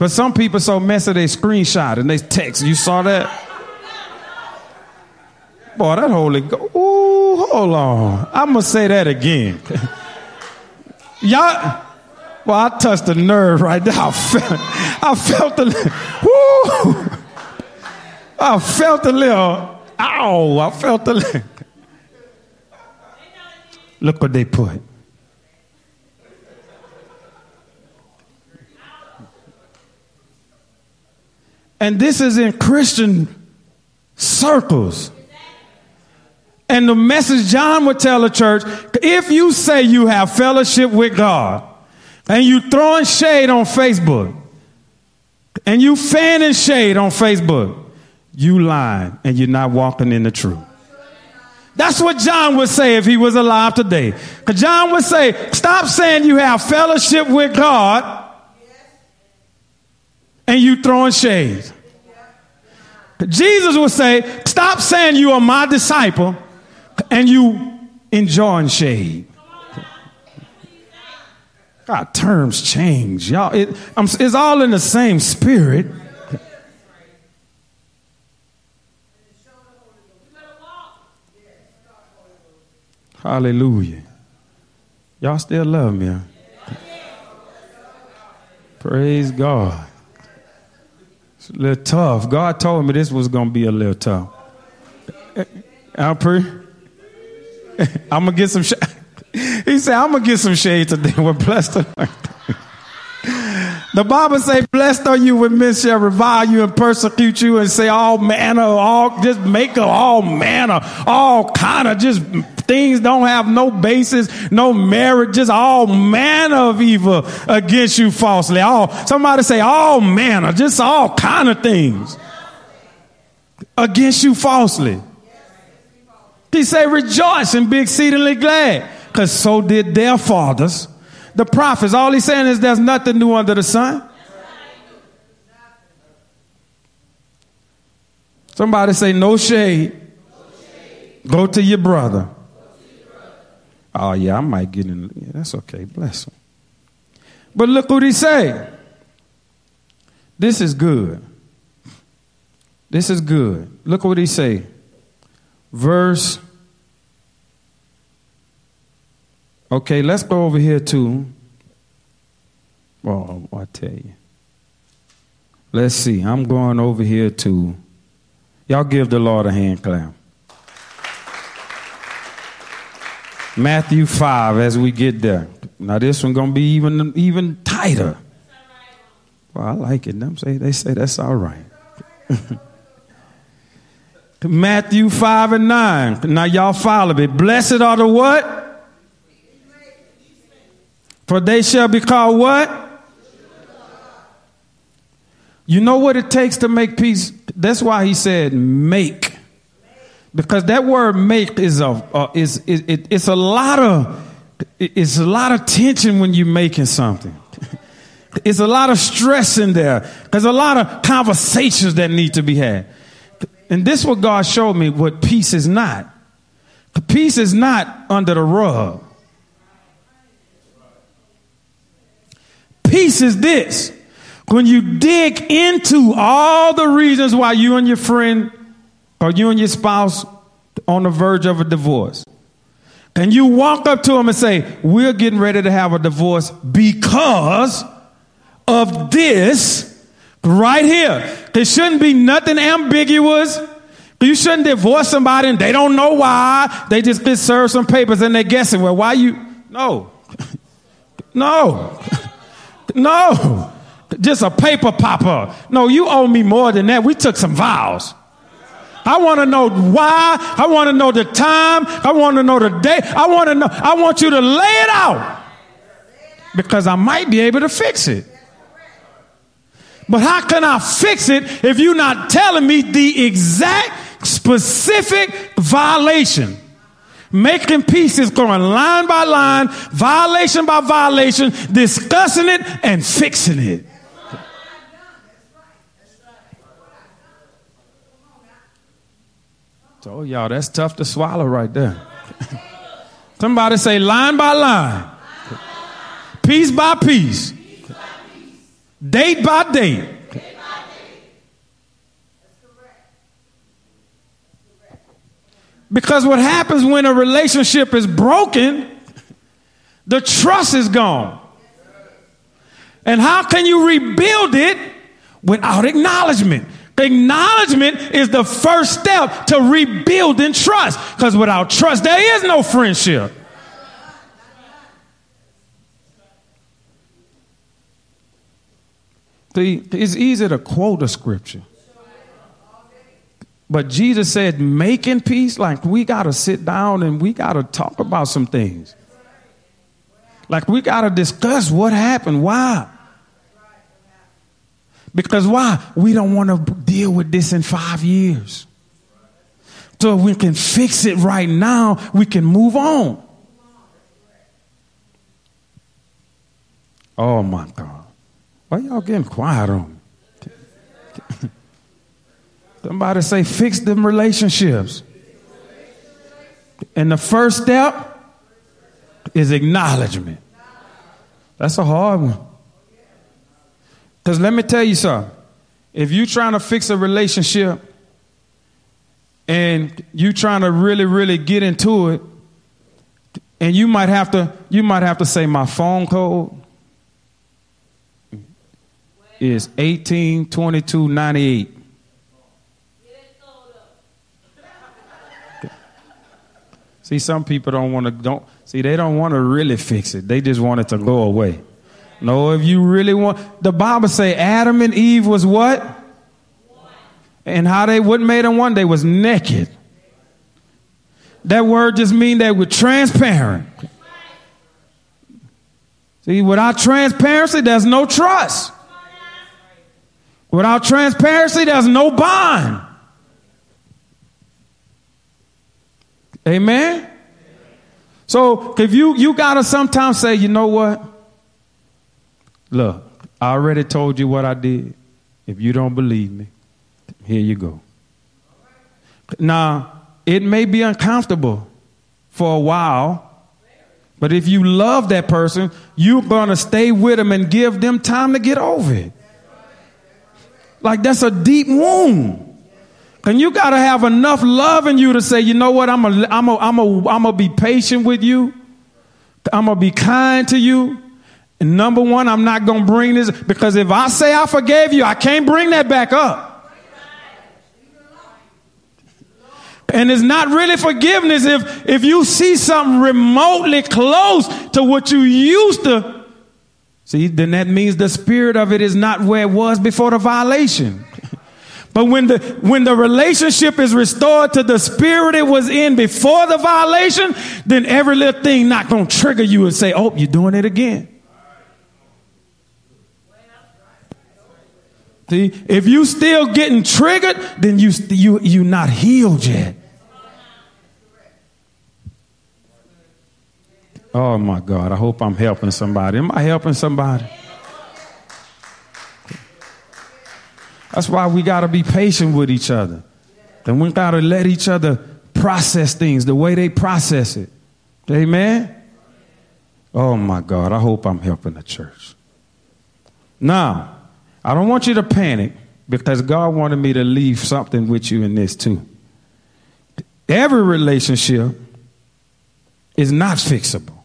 But some people so messy they screenshot and they text. You saw that? Boy, that holy go. Ooh, hold on. I'm gonna say that again. Y'all, well, I touched the nerve right there. I felt, I felt the, woo, I felt a little, ow, I felt the little. Look what they put. And this is in Christian circles. And the message John would tell the church if you say you have fellowship with God and you throwing shade on Facebook and you fanning shade on Facebook, you lying and you're not walking in the truth. That's what John would say if he was alive today. Because John would say, stop saying you have fellowship with God and you throwing shade. Jesus would say, stop saying you are my disciple and you enjoying shade. God, terms change, y'all. It, it's all in the same spirit. Hallelujah. Y'all still love me. Huh? Praise God. It's a little tough. God told me this was going to be a little tough. I'm pretty. I'm gonna get some. Sh- he said, "I'm gonna get some shade today." We're blessed. the Bible say, "Blessed are you when men shall revile you and persecute you and say all manner, all just make of all manner, all kind of just things don't have no basis, no merit, just all manner of evil against you falsely. All somebody say all manner, just all kind of things against you falsely." He said, rejoice and be exceedingly glad. Because so did their fathers, the prophets. All he's saying is there's nothing new under the sun. Somebody say, no shade. Go to your brother. Oh, yeah, I might get in. Yeah, that's okay. Bless him. But look what he say. This is good. This is good. Look what he say verse. Okay, let's go over here to. Well, I tell you. Let's see. I'm going over here to. Y'all give the Lord a hand clap. Matthew 5 as we get there. Now this one gonna be even even tighter. Well, I like it. Them say they say that's all right. Matthew 5 and 9. Now y'all follow me. Blessed are the what? For they shall be called what? You know what it takes to make peace? That's why he said make. Because that word make is a uh, is, is it, it's a lot of it's a lot of tension when you're making something. it's a lot of stress in there. There's a lot of conversations that need to be had. And this is what God showed me what peace is not. Peace is not under the rug. Peace is this. When you dig into all the reasons why you and your friend or you and your spouse on the verge of a divorce. and you walk up to them and say, We're getting ready to have a divorce because of this right here. There shouldn't be nothing ambiguous. You shouldn't divorce somebody and they don't know why. They just get served some papers and they're guessing, well, why you? No. no. No. Just a paper popper. No, you owe me more than that. We took some vows. I want to know why. I want to know the time. I want to know the day. I want to know. I want you to lay it out because I might be able to fix it. But how can I fix it if you're not telling me the exact specific violation? Making pieces going line by line, violation by violation, discussing it and fixing it. So, y'all, that's tough to swallow right there. Somebody say line by line, piece by piece, date by date. Because what happens when a relationship is broken, the trust is gone. And how can you rebuild it without acknowledgement? Acknowledgement is the first step to rebuilding trust. Because without trust, there is no friendship. See, it's easy to quote a scripture. But Jesus said, making peace, like we got to sit down and we got to talk about some things. Like we got to discuss what happened, why. Because why? We don't want to deal with this in five years. So we can fix it right now, we can move on. Oh my God. Why y'all getting quiet on me? Somebody say, fix them relationships. And the first step is acknowledgement. That's a hard one. Because let me tell you something. If you're trying to fix a relationship and you're trying to really, really get into it, and you might have to, you might have to say my phone code is 182298. See, some people don't want to don't see they don't want to really fix it. They just want it to go away. No, if you really want, the Bible say Adam and Eve was what? And how they, what made them one? They was naked. That word just mean they were transparent. See, without transparency, there's no trust. Without transparency, there's no bond. Amen. So if you you gotta sometimes say, you know what? Look, I already told you what I did. If you don't believe me, here you go. Now, it may be uncomfortable for a while, but if you love that person, you're to stay with them and give them time to get over it. Like that's a deep wound. And you got to have enough love in you to say, you know what, I'm going I'm to I'm a, I'm a be patient with you. I'm going to be kind to you. And number one, I'm not going to bring this because if I say I forgave you, I can't bring that back up. And it's not really forgiveness if, if you see something remotely close to what you used to. See, then that means the spirit of it is not where it was before the violation. But when the, when the relationship is restored to the spirit it was in before the violation, then every little thing not going to trigger you and say, oh, you're doing it again. See, if you still getting triggered, then you you you not healed yet. Oh my God! I hope I'm helping somebody. Am I helping somebody? That's why we got to be patient with each other. And we got to let each other process things the way they process it. Amen? Oh my God, I hope I'm helping the church. Now, I don't want you to panic because God wanted me to leave something with you in this too. Every relationship is not fixable.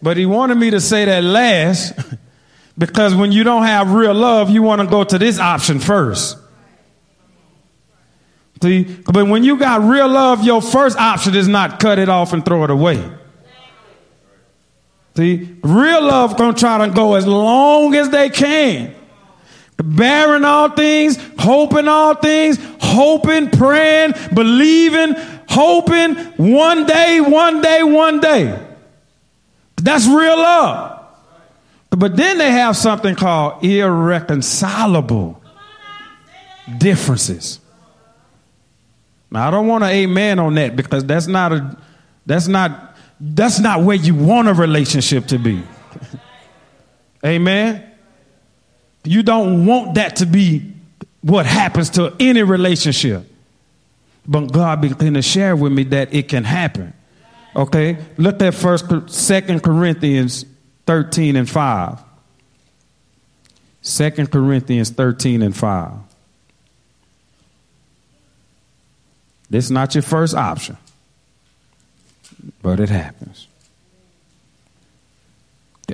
But he wanted me to say that last because when you don't have real love, you want to go to this option first. See, but when you got real love, your first option is not cut it off and throw it away. See, real love gonna try to go as long as they can. Bearing all things, hoping all things, hoping, praying, believing, hoping one day, one day, one day. That's real love. But then they have something called irreconcilable differences. Now I don't want to amen on that because that's not a that's not that's not where you want a relationship to be. amen. You don't want that to be what happens to any relationship. But God began to share with me that it can happen. Okay? Look at first second Corinthians 13 and 5. 2 Corinthians 13 and 5. This is not your first option, but it happens.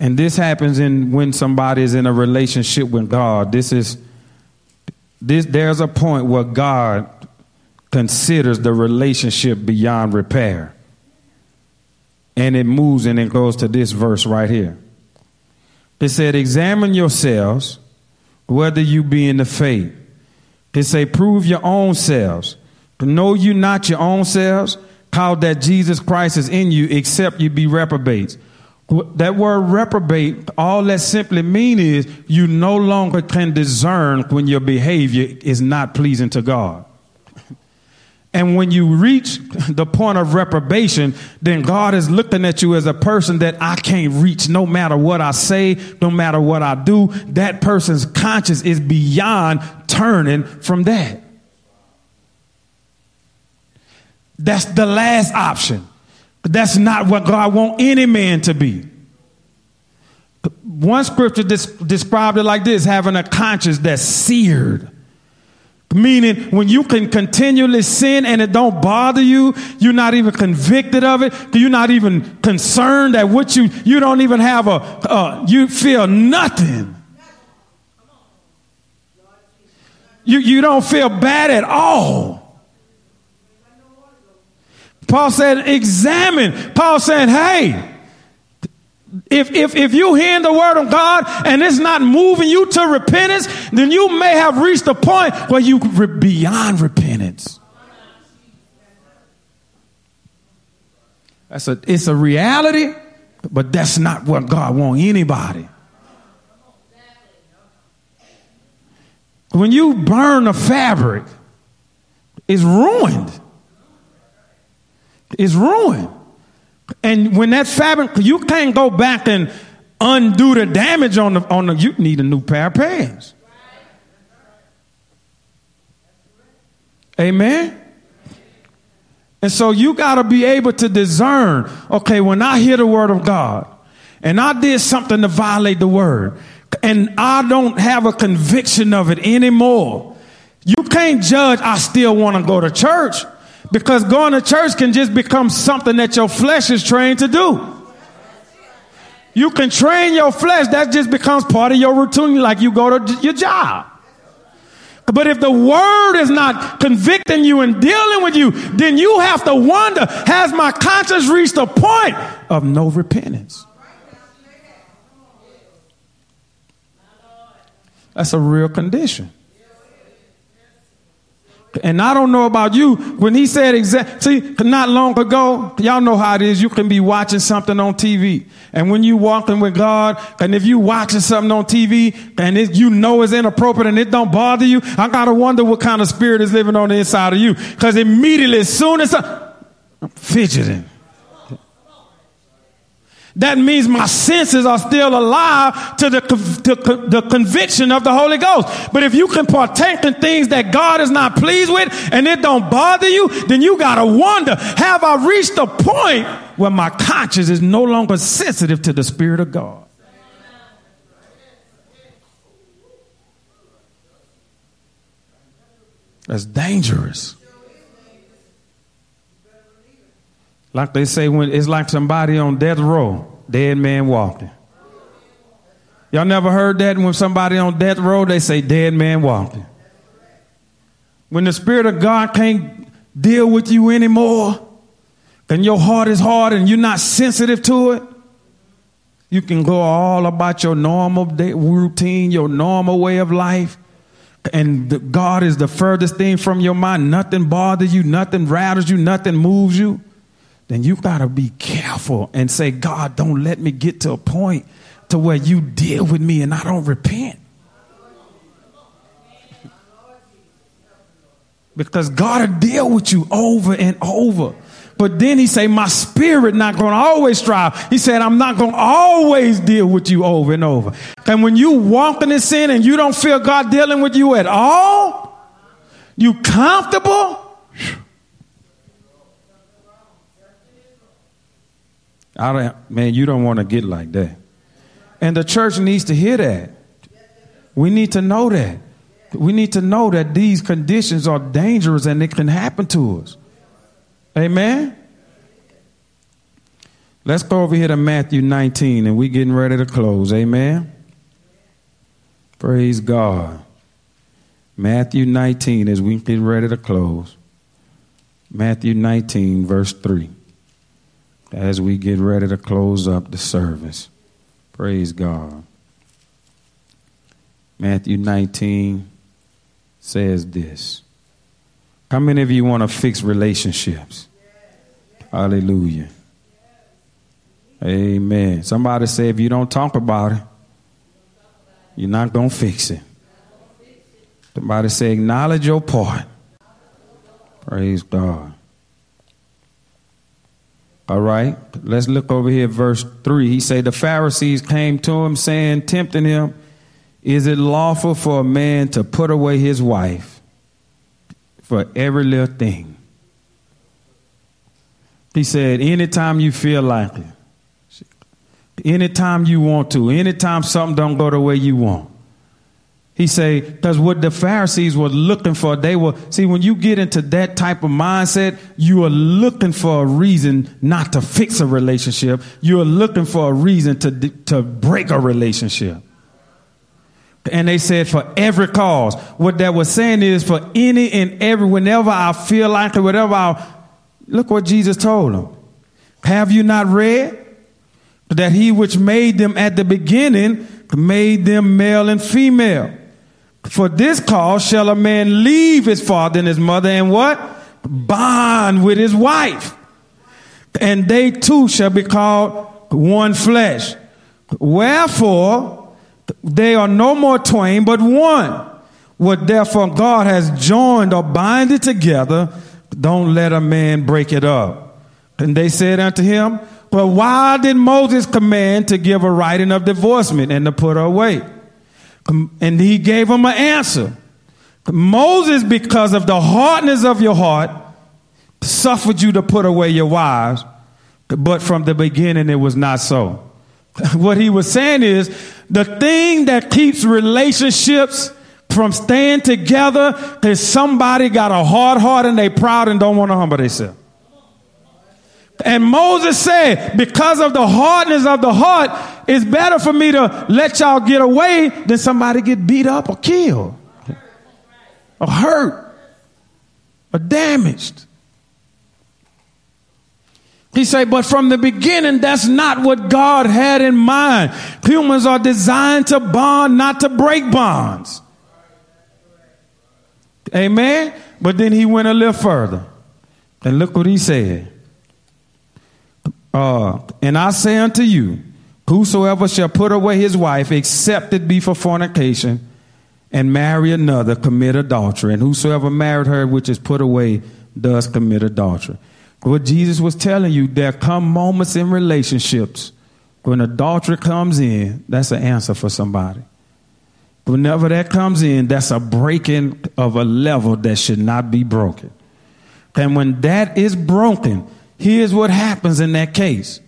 And this happens in when somebody is in a relationship with God. This is this there's a point where God considers the relationship beyond repair. And it moves and it goes to this verse right here. It said, Examine yourselves whether you be in the faith. It say, Prove your own selves. Know you not your own selves, how that Jesus Christ is in you, except you be reprobates. That word reprobate, all that simply mean is you no longer can discern when your behavior is not pleasing to God. And when you reach the point of reprobation, then God is looking at you as a person that I can't reach no matter what I say, no matter what I do. That person's conscience is beyond turning from that. That's the last option. That's not what God wants any man to be. One scripture described it like this having a conscience that's seared. Meaning, when you can continually sin and it don't bother you, you're not even convicted of it. You're not even concerned that what you you don't even have a uh, you feel nothing. You you don't feel bad at all. Paul said, examine. Paul said, hey, if, if, if you hear the word of God and it's not moving you to repentance, then you may have reached a point where you re- beyond repentance. That's a, it's a reality, but that's not what God wants anybody. When you burn a fabric, it's ruined. It's ruined. And when that fabric, you can't go back and undo the damage on the on the. You need a new pair of pants. Amen. And so you got to be able to discern. Okay, when I hear the word of God, and I did something to violate the word, and I don't have a conviction of it anymore. You can't judge. I still want to go to church. Because going to church can just become something that your flesh is trained to do. You can train your flesh, that just becomes part of your routine, like you go to your job. But if the word is not convicting you and dealing with you, then you have to wonder has my conscience reached a point of no repentance? That's a real condition. And I don't know about you. When he said exact, see, not long ago, y'all know how it is. You can be watching something on TV. And when you walking with God, and if you watching something on TV and it, you know it's inappropriate and it don't bother you, I gotta wonder what kind of spirit is living on the inside of you. Cause immediately, as soon as I, I'm fidgeting. That means my senses are still alive to the, to the conviction of the Holy Ghost. But if you can partake in things that God is not pleased with and it don't bother you, then you gotta wonder, have I reached a point where my conscience is no longer sensitive to the Spirit of God? That's dangerous. Like they say, when it's like somebody on death row, dead man walking. Y'all never heard that when somebody on death row, they say dead man walking. When the Spirit of God can't deal with you anymore, and your heart is hard and you're not sensitive to it, you can go all about your normal day, routine, your normal way of life. And the, God is the furthest thing from your mind. Nothing bothers you, nothing rattles you, nothing moves you. Then you got to be careful and say, God, don't let me get to a point to where you deal with me and I don't repent. Because God will deal with you over and over. But then he say, my spirit not going to always strive. He said, I'm not going to always deal with you over and over. And when you walking in sin and you don't feel God dealing with you at all, you comfortable. I don't, man, you don't want to get like that. And the church needs to hear that. We need to know that. We need to know that these conditions are dangerous and it can happen to us. Amen. Let's go over here to Matthew 19 and we're getting ready to close. Amen. Praise God. Matthew 19 as we get ready to close. Matthew 19, verse 3. As we get ready to close up the service. Praise God. Matthew 19 says this. How many of you want to fix relationships? Hallelujah. Amen. Somebody say if you don't talk about it, you're not going to fix it. Somebody say acknowledge your part. Praise God. All right, let's look over here, verse 3. He said, The Pharisees came to him, saying, tempting him, Is it lawful for a man to put away his wife for every little thing? He said, Anytime you feel like it, anytime you want to, anytime something don't go the way you want. He say, because what the Pharisees were looking for, they were, see, when you get into that type of mindset, you are looking for a reason not to fix a relationship. You are looking for a reason to, to break a relationship. And they said for every cause. What that was saying is for any and every, whenever I feel like it, whatever I, look what Jesus told them. Have you not read that he which made them at the beginning made them male and female? For this cause shall a man leave his father and his mother and what? Bond with his wife. And they two shall be called one flesh. Wherefore, they are no more twain, but one. What therefore God has joined or binded together, don't let a man break it up. And they said unto him, But why did Moses command to give a writing of divorcement and to put her away? Um, and he gave him an answer. Moses, because of the hardness of your heart, suffered you to put away your wives, but from the beginning it was not so. What he was saying is the thing that keeps relationships from staying together is somebody got a hard heart and they proud and don't want to humble themselves. And Moses said, because of the hardness of the heart, it's better for me to let y'all get away than somebody get beat up or killed or hurt or damaged. He said, but from the beginning, that's not what God had in mind. Humans are designed to bond, not to break bonds. Amen. But then he went a little further. And look what he said. Uh, and I say unto you, whosoever shall put away his wife, except it be for fornication, and marry another, commit adultery. And whosoever married her, which is put away, does commit adultery. What Jesus was telling you, there come moments in relationships when adultery comes in, that's an answer for somebody. Whenever that comes in, that's a breaking of a level that should not be broken. And when that is broken, here's what happens in that case.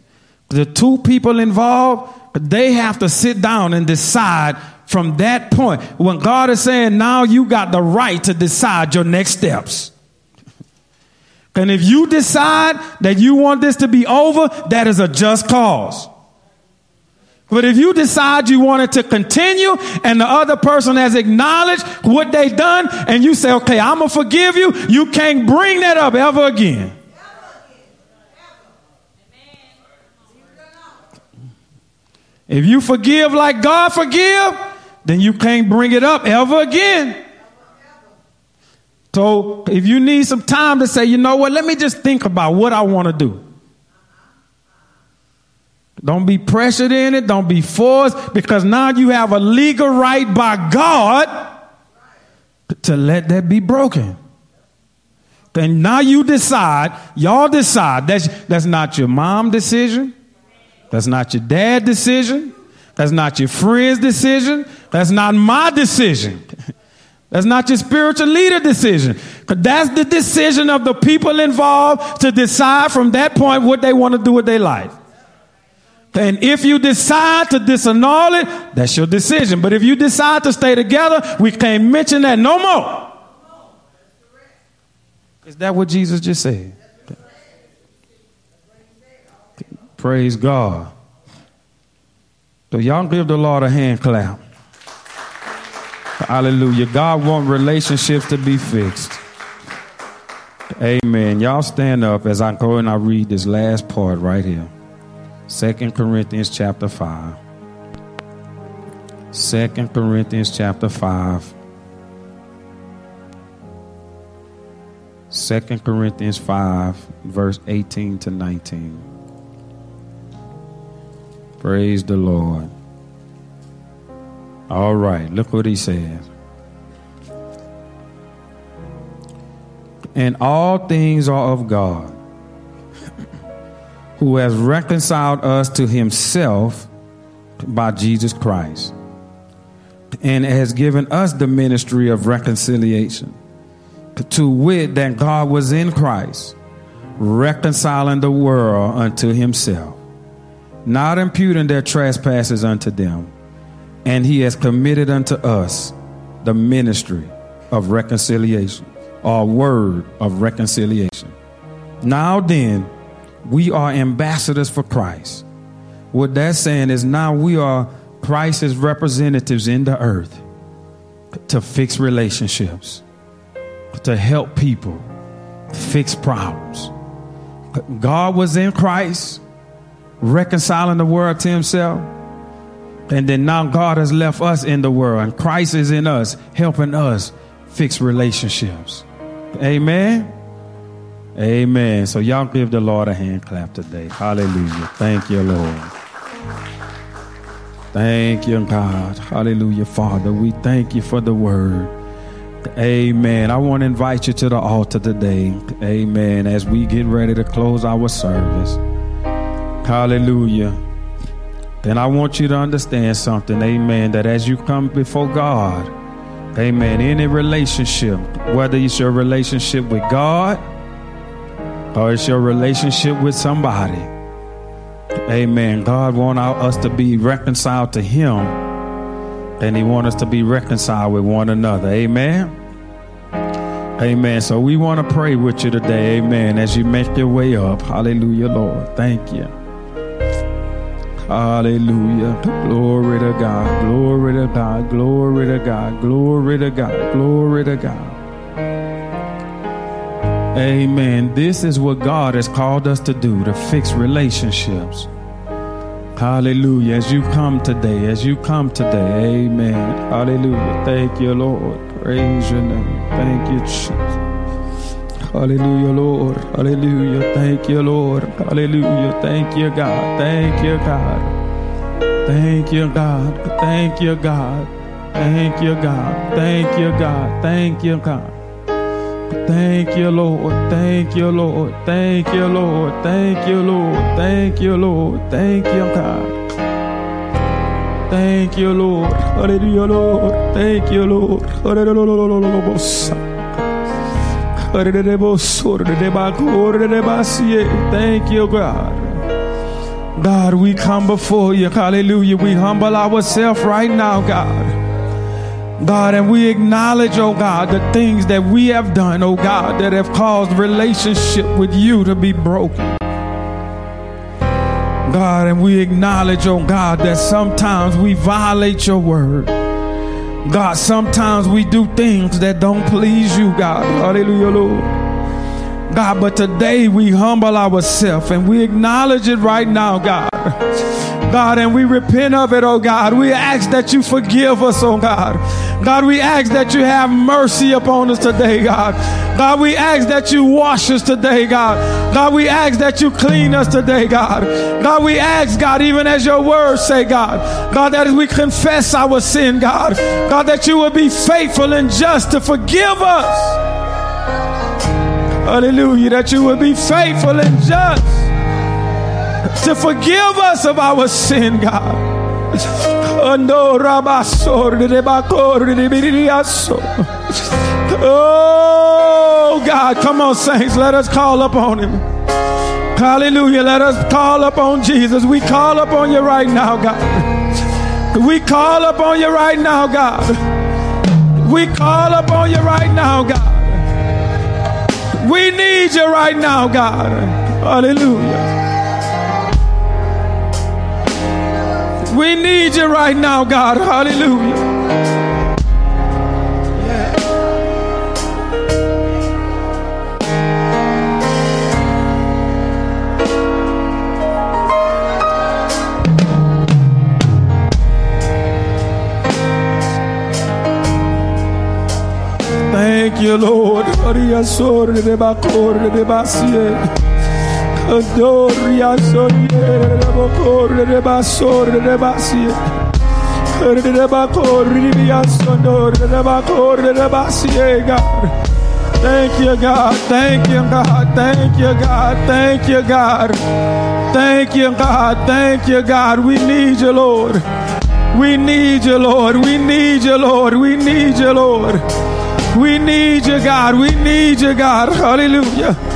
The two people involved, they have to sit down and decide from that point. When God is saying, now you got the right to decide your next steps. And if you decide that you want this to be over, that is a just cause. But if you decide you want it to continue and the other person has acknowledged what they've done and you say, okay, I'm going to forgive you, you can't bring that up ever again. If you forgive like God forgive, then you can't bring it up ever again. So if you need some time to say, you know what, let me just think about what I want to do. Don't be pressured in it. Don't be forced because now you have a legal right by God to let that be broken. And now you decide, y'all decide, that's, that's not your mom decision. That's not your dad decision. That's not your friend's decision. That's not my decision. That's not your spiritual leader decision. Because That's the decision of the people involved to decide from that point what they want to do with their life. And if you decide to disannul it, that's your decision. But if you decide to stay together, we can't mention that no more. Is that what Jesus just said? Praise God. So y'all give the Lord a hand clap. Hallelujah. God wants relationships to be fixed. Amen. Y'all stand up as I go and I read this last part right here. Second Corinthians chapter 5. Second Corinthians chapter 5. Second Corinthians 5, verse 18 to 19. Praise the Lord. All right, look what he says. And all things are of God who has reconciled us to himself by Jesus Christ and has given us the ministry of reconciliation. To wit, that God was in Christ, reconciling the world unto himself, not imputing their trespasses unto them. And he has committed unto us the ministry of reconciliation, or word of reconciliation. Now then, we are ambassadors for Christ. What that's saying is now we are Christ's representatives in the earth to fix relationships, to help people fix problems. God was in Christ, reconciling the world to himself. And then now God has left us in the world, and Christ is in us, helping us fix relationships. Amen. Amen. So y'all give the Lord a hand clap today. Hallelujah. Thank you, Lord. Thank you, God. Hallelujah, Father. We thank you for the word. Amen. I want to invite you to the altar today. Amen. As we get ready to close our service. Hallelujah. Then I want you to understand something. Amen. That as you come before God, amen, any relationship, whether it's your relationship with God, or it's your relationship with somebody. Amen. God wants us to be reconciled to Him, and He wants us to be reconciled with one another. Amen. Amen. So we want to pray with you today. Amen. As you make your way up. Hallelujah, Lord. Thank you. Hallelujah. Glory to God. Glory to God. Glory to God. Glory to God. Glory to God. Amen. This is what God has called us to do to fix relationships. Hallelujah. As you come today, as you come today, amen. Hallelujah. Thank you, Lord. Praise your name. Thank you, Jesus. Hallelujah, Lord. Hallelujah. Thank you, Lord. Hallelujah. Thank you, God. Thank you, God. Thank you, God. Thank you, God. Thank you, God. Thank you, God. Thank you, God. Thank you, Lord. Thank you, Lord. Thank you, Lord. Thank you, Lord. Thank you, Lord. Thank you, God. Thank you, Lord. Hallelujah, Lord. Thank you, Lord. Thank you, God. God, we come before you. Hallelujah. We humble ourselves right now, God. God, and we acknowledge, oh God, the things that we have done, oh God, that have caused relationship with you to be broken. God, and we acknowledge, oh God, that sometimes we violate your word. God, sometimes we do things that don't please you, God. Hallelujah, Lord. God, but today we humble ourselves and we acknowledge it right now, God. God, and we repent of it, oh God. We ask that you forgive us, oh God. God, we ask that you have mercy upon us today, God. God, we ask that you wash us today, God. God, we ask that you clean us today, God. God, we ask, God, even as your words say, God, God, that as we confess our sin, God, God, that you will be faithful and just to forgive us. Hallelujah, that you will be faithful and just to forgive us of our sin, God. Oh God, come on, saints, let us call upon Him. Hallelujah. Let us call upon Jesus. We call upon you right now, God. We call upon you right now, God. We call upon you right now, God. We need you right now, God. Hallelujah. We need you right now, God. Hallelujah. Thank you, Lord. Adoria sorre de bacore de basie. Adoria sorre de bacore de basore de basie. De bacore de basondor de bacore de basie, God. Thank you, God. Thank you, God. Thank you, God. Thank you, God. Thank you, God. Thank you, God. We need you, Lord. We need you, Lord. We need you, Lord. We need you, Lord. We need you, God. We need you, God. Hallelujah.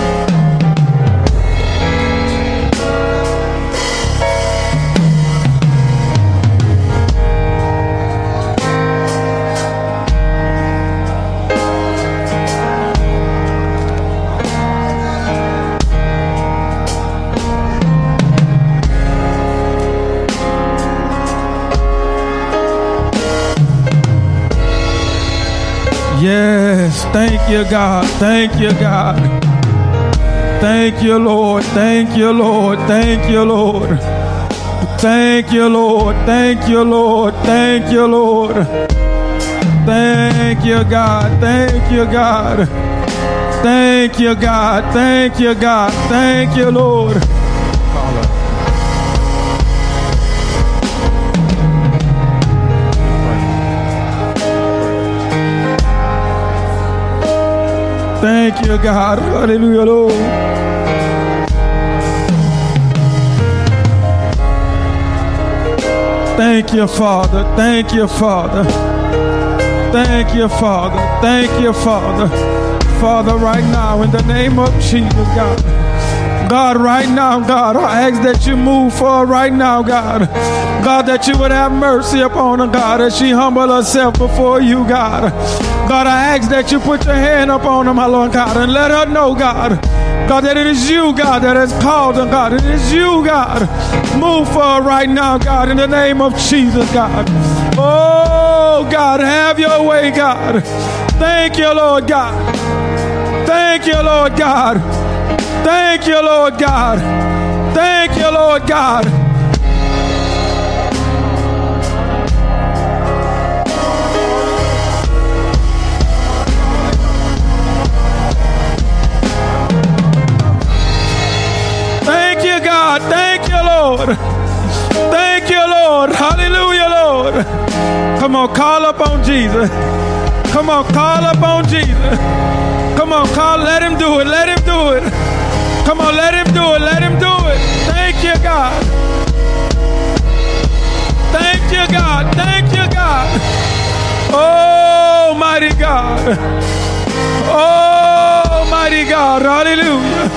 Thank you, God. Thank you, God. Thank you, Lord. Thank you, Lord. Thank you, Lord. Thank you, Lord. Thank you, Lord. Thank you, Lord. Thank you, God. Thank you, God. Thank you, God. Thank you, God. Thank you, Lord. Thank you, God. Hallelujah, Lord. Thank you, Father. Thank you, Father. Thank you, Father. Thank you, Father. Father, right now, in the name of Jesus, God. God, right now, God, I ask that you move for right now, God. God, that you would have mercy upon her, God, as she humble herself before you, God. God, I ask that you put your hand up on her, my Lord God, and let her know, God, God, that it is you, God, that has called her, God. It is you, God. Move for her right now, God, in the name of Jesus, God. Oh, God, have your way, God. Thank you, Lord God. Thank you, Lord God. Thank you, Lord God. Thank you, Lord God. Lord. Thank you, Lord. Hallelujah, Lord. Come on, call up on Jesus. Come on, call up on Jesus. Come on, call. Let him do it. Let him do it. Come on, let him do it. Let him do it. Thank you, God. Thank you, God. Thank you, God. Oh, mighty God. Oh, mighty God. Hallelujah.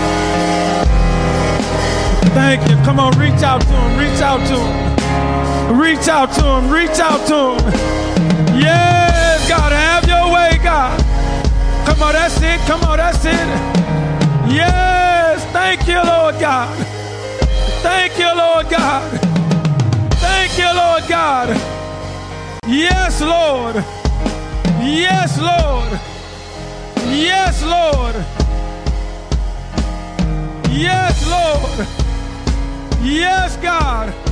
Thank you. Come on, reach out to him. Reach out to him. Reach out to him. Reach out to him. Yes, God, have your way, God. Come on, that's it. Come on, that's it. Yes, thank you, Lord God. Thank you, Lord God. Thank you, Lord God. Yes, Lord. Yes, Lord. Yes, Lord. Yes, Lord. Yes, God.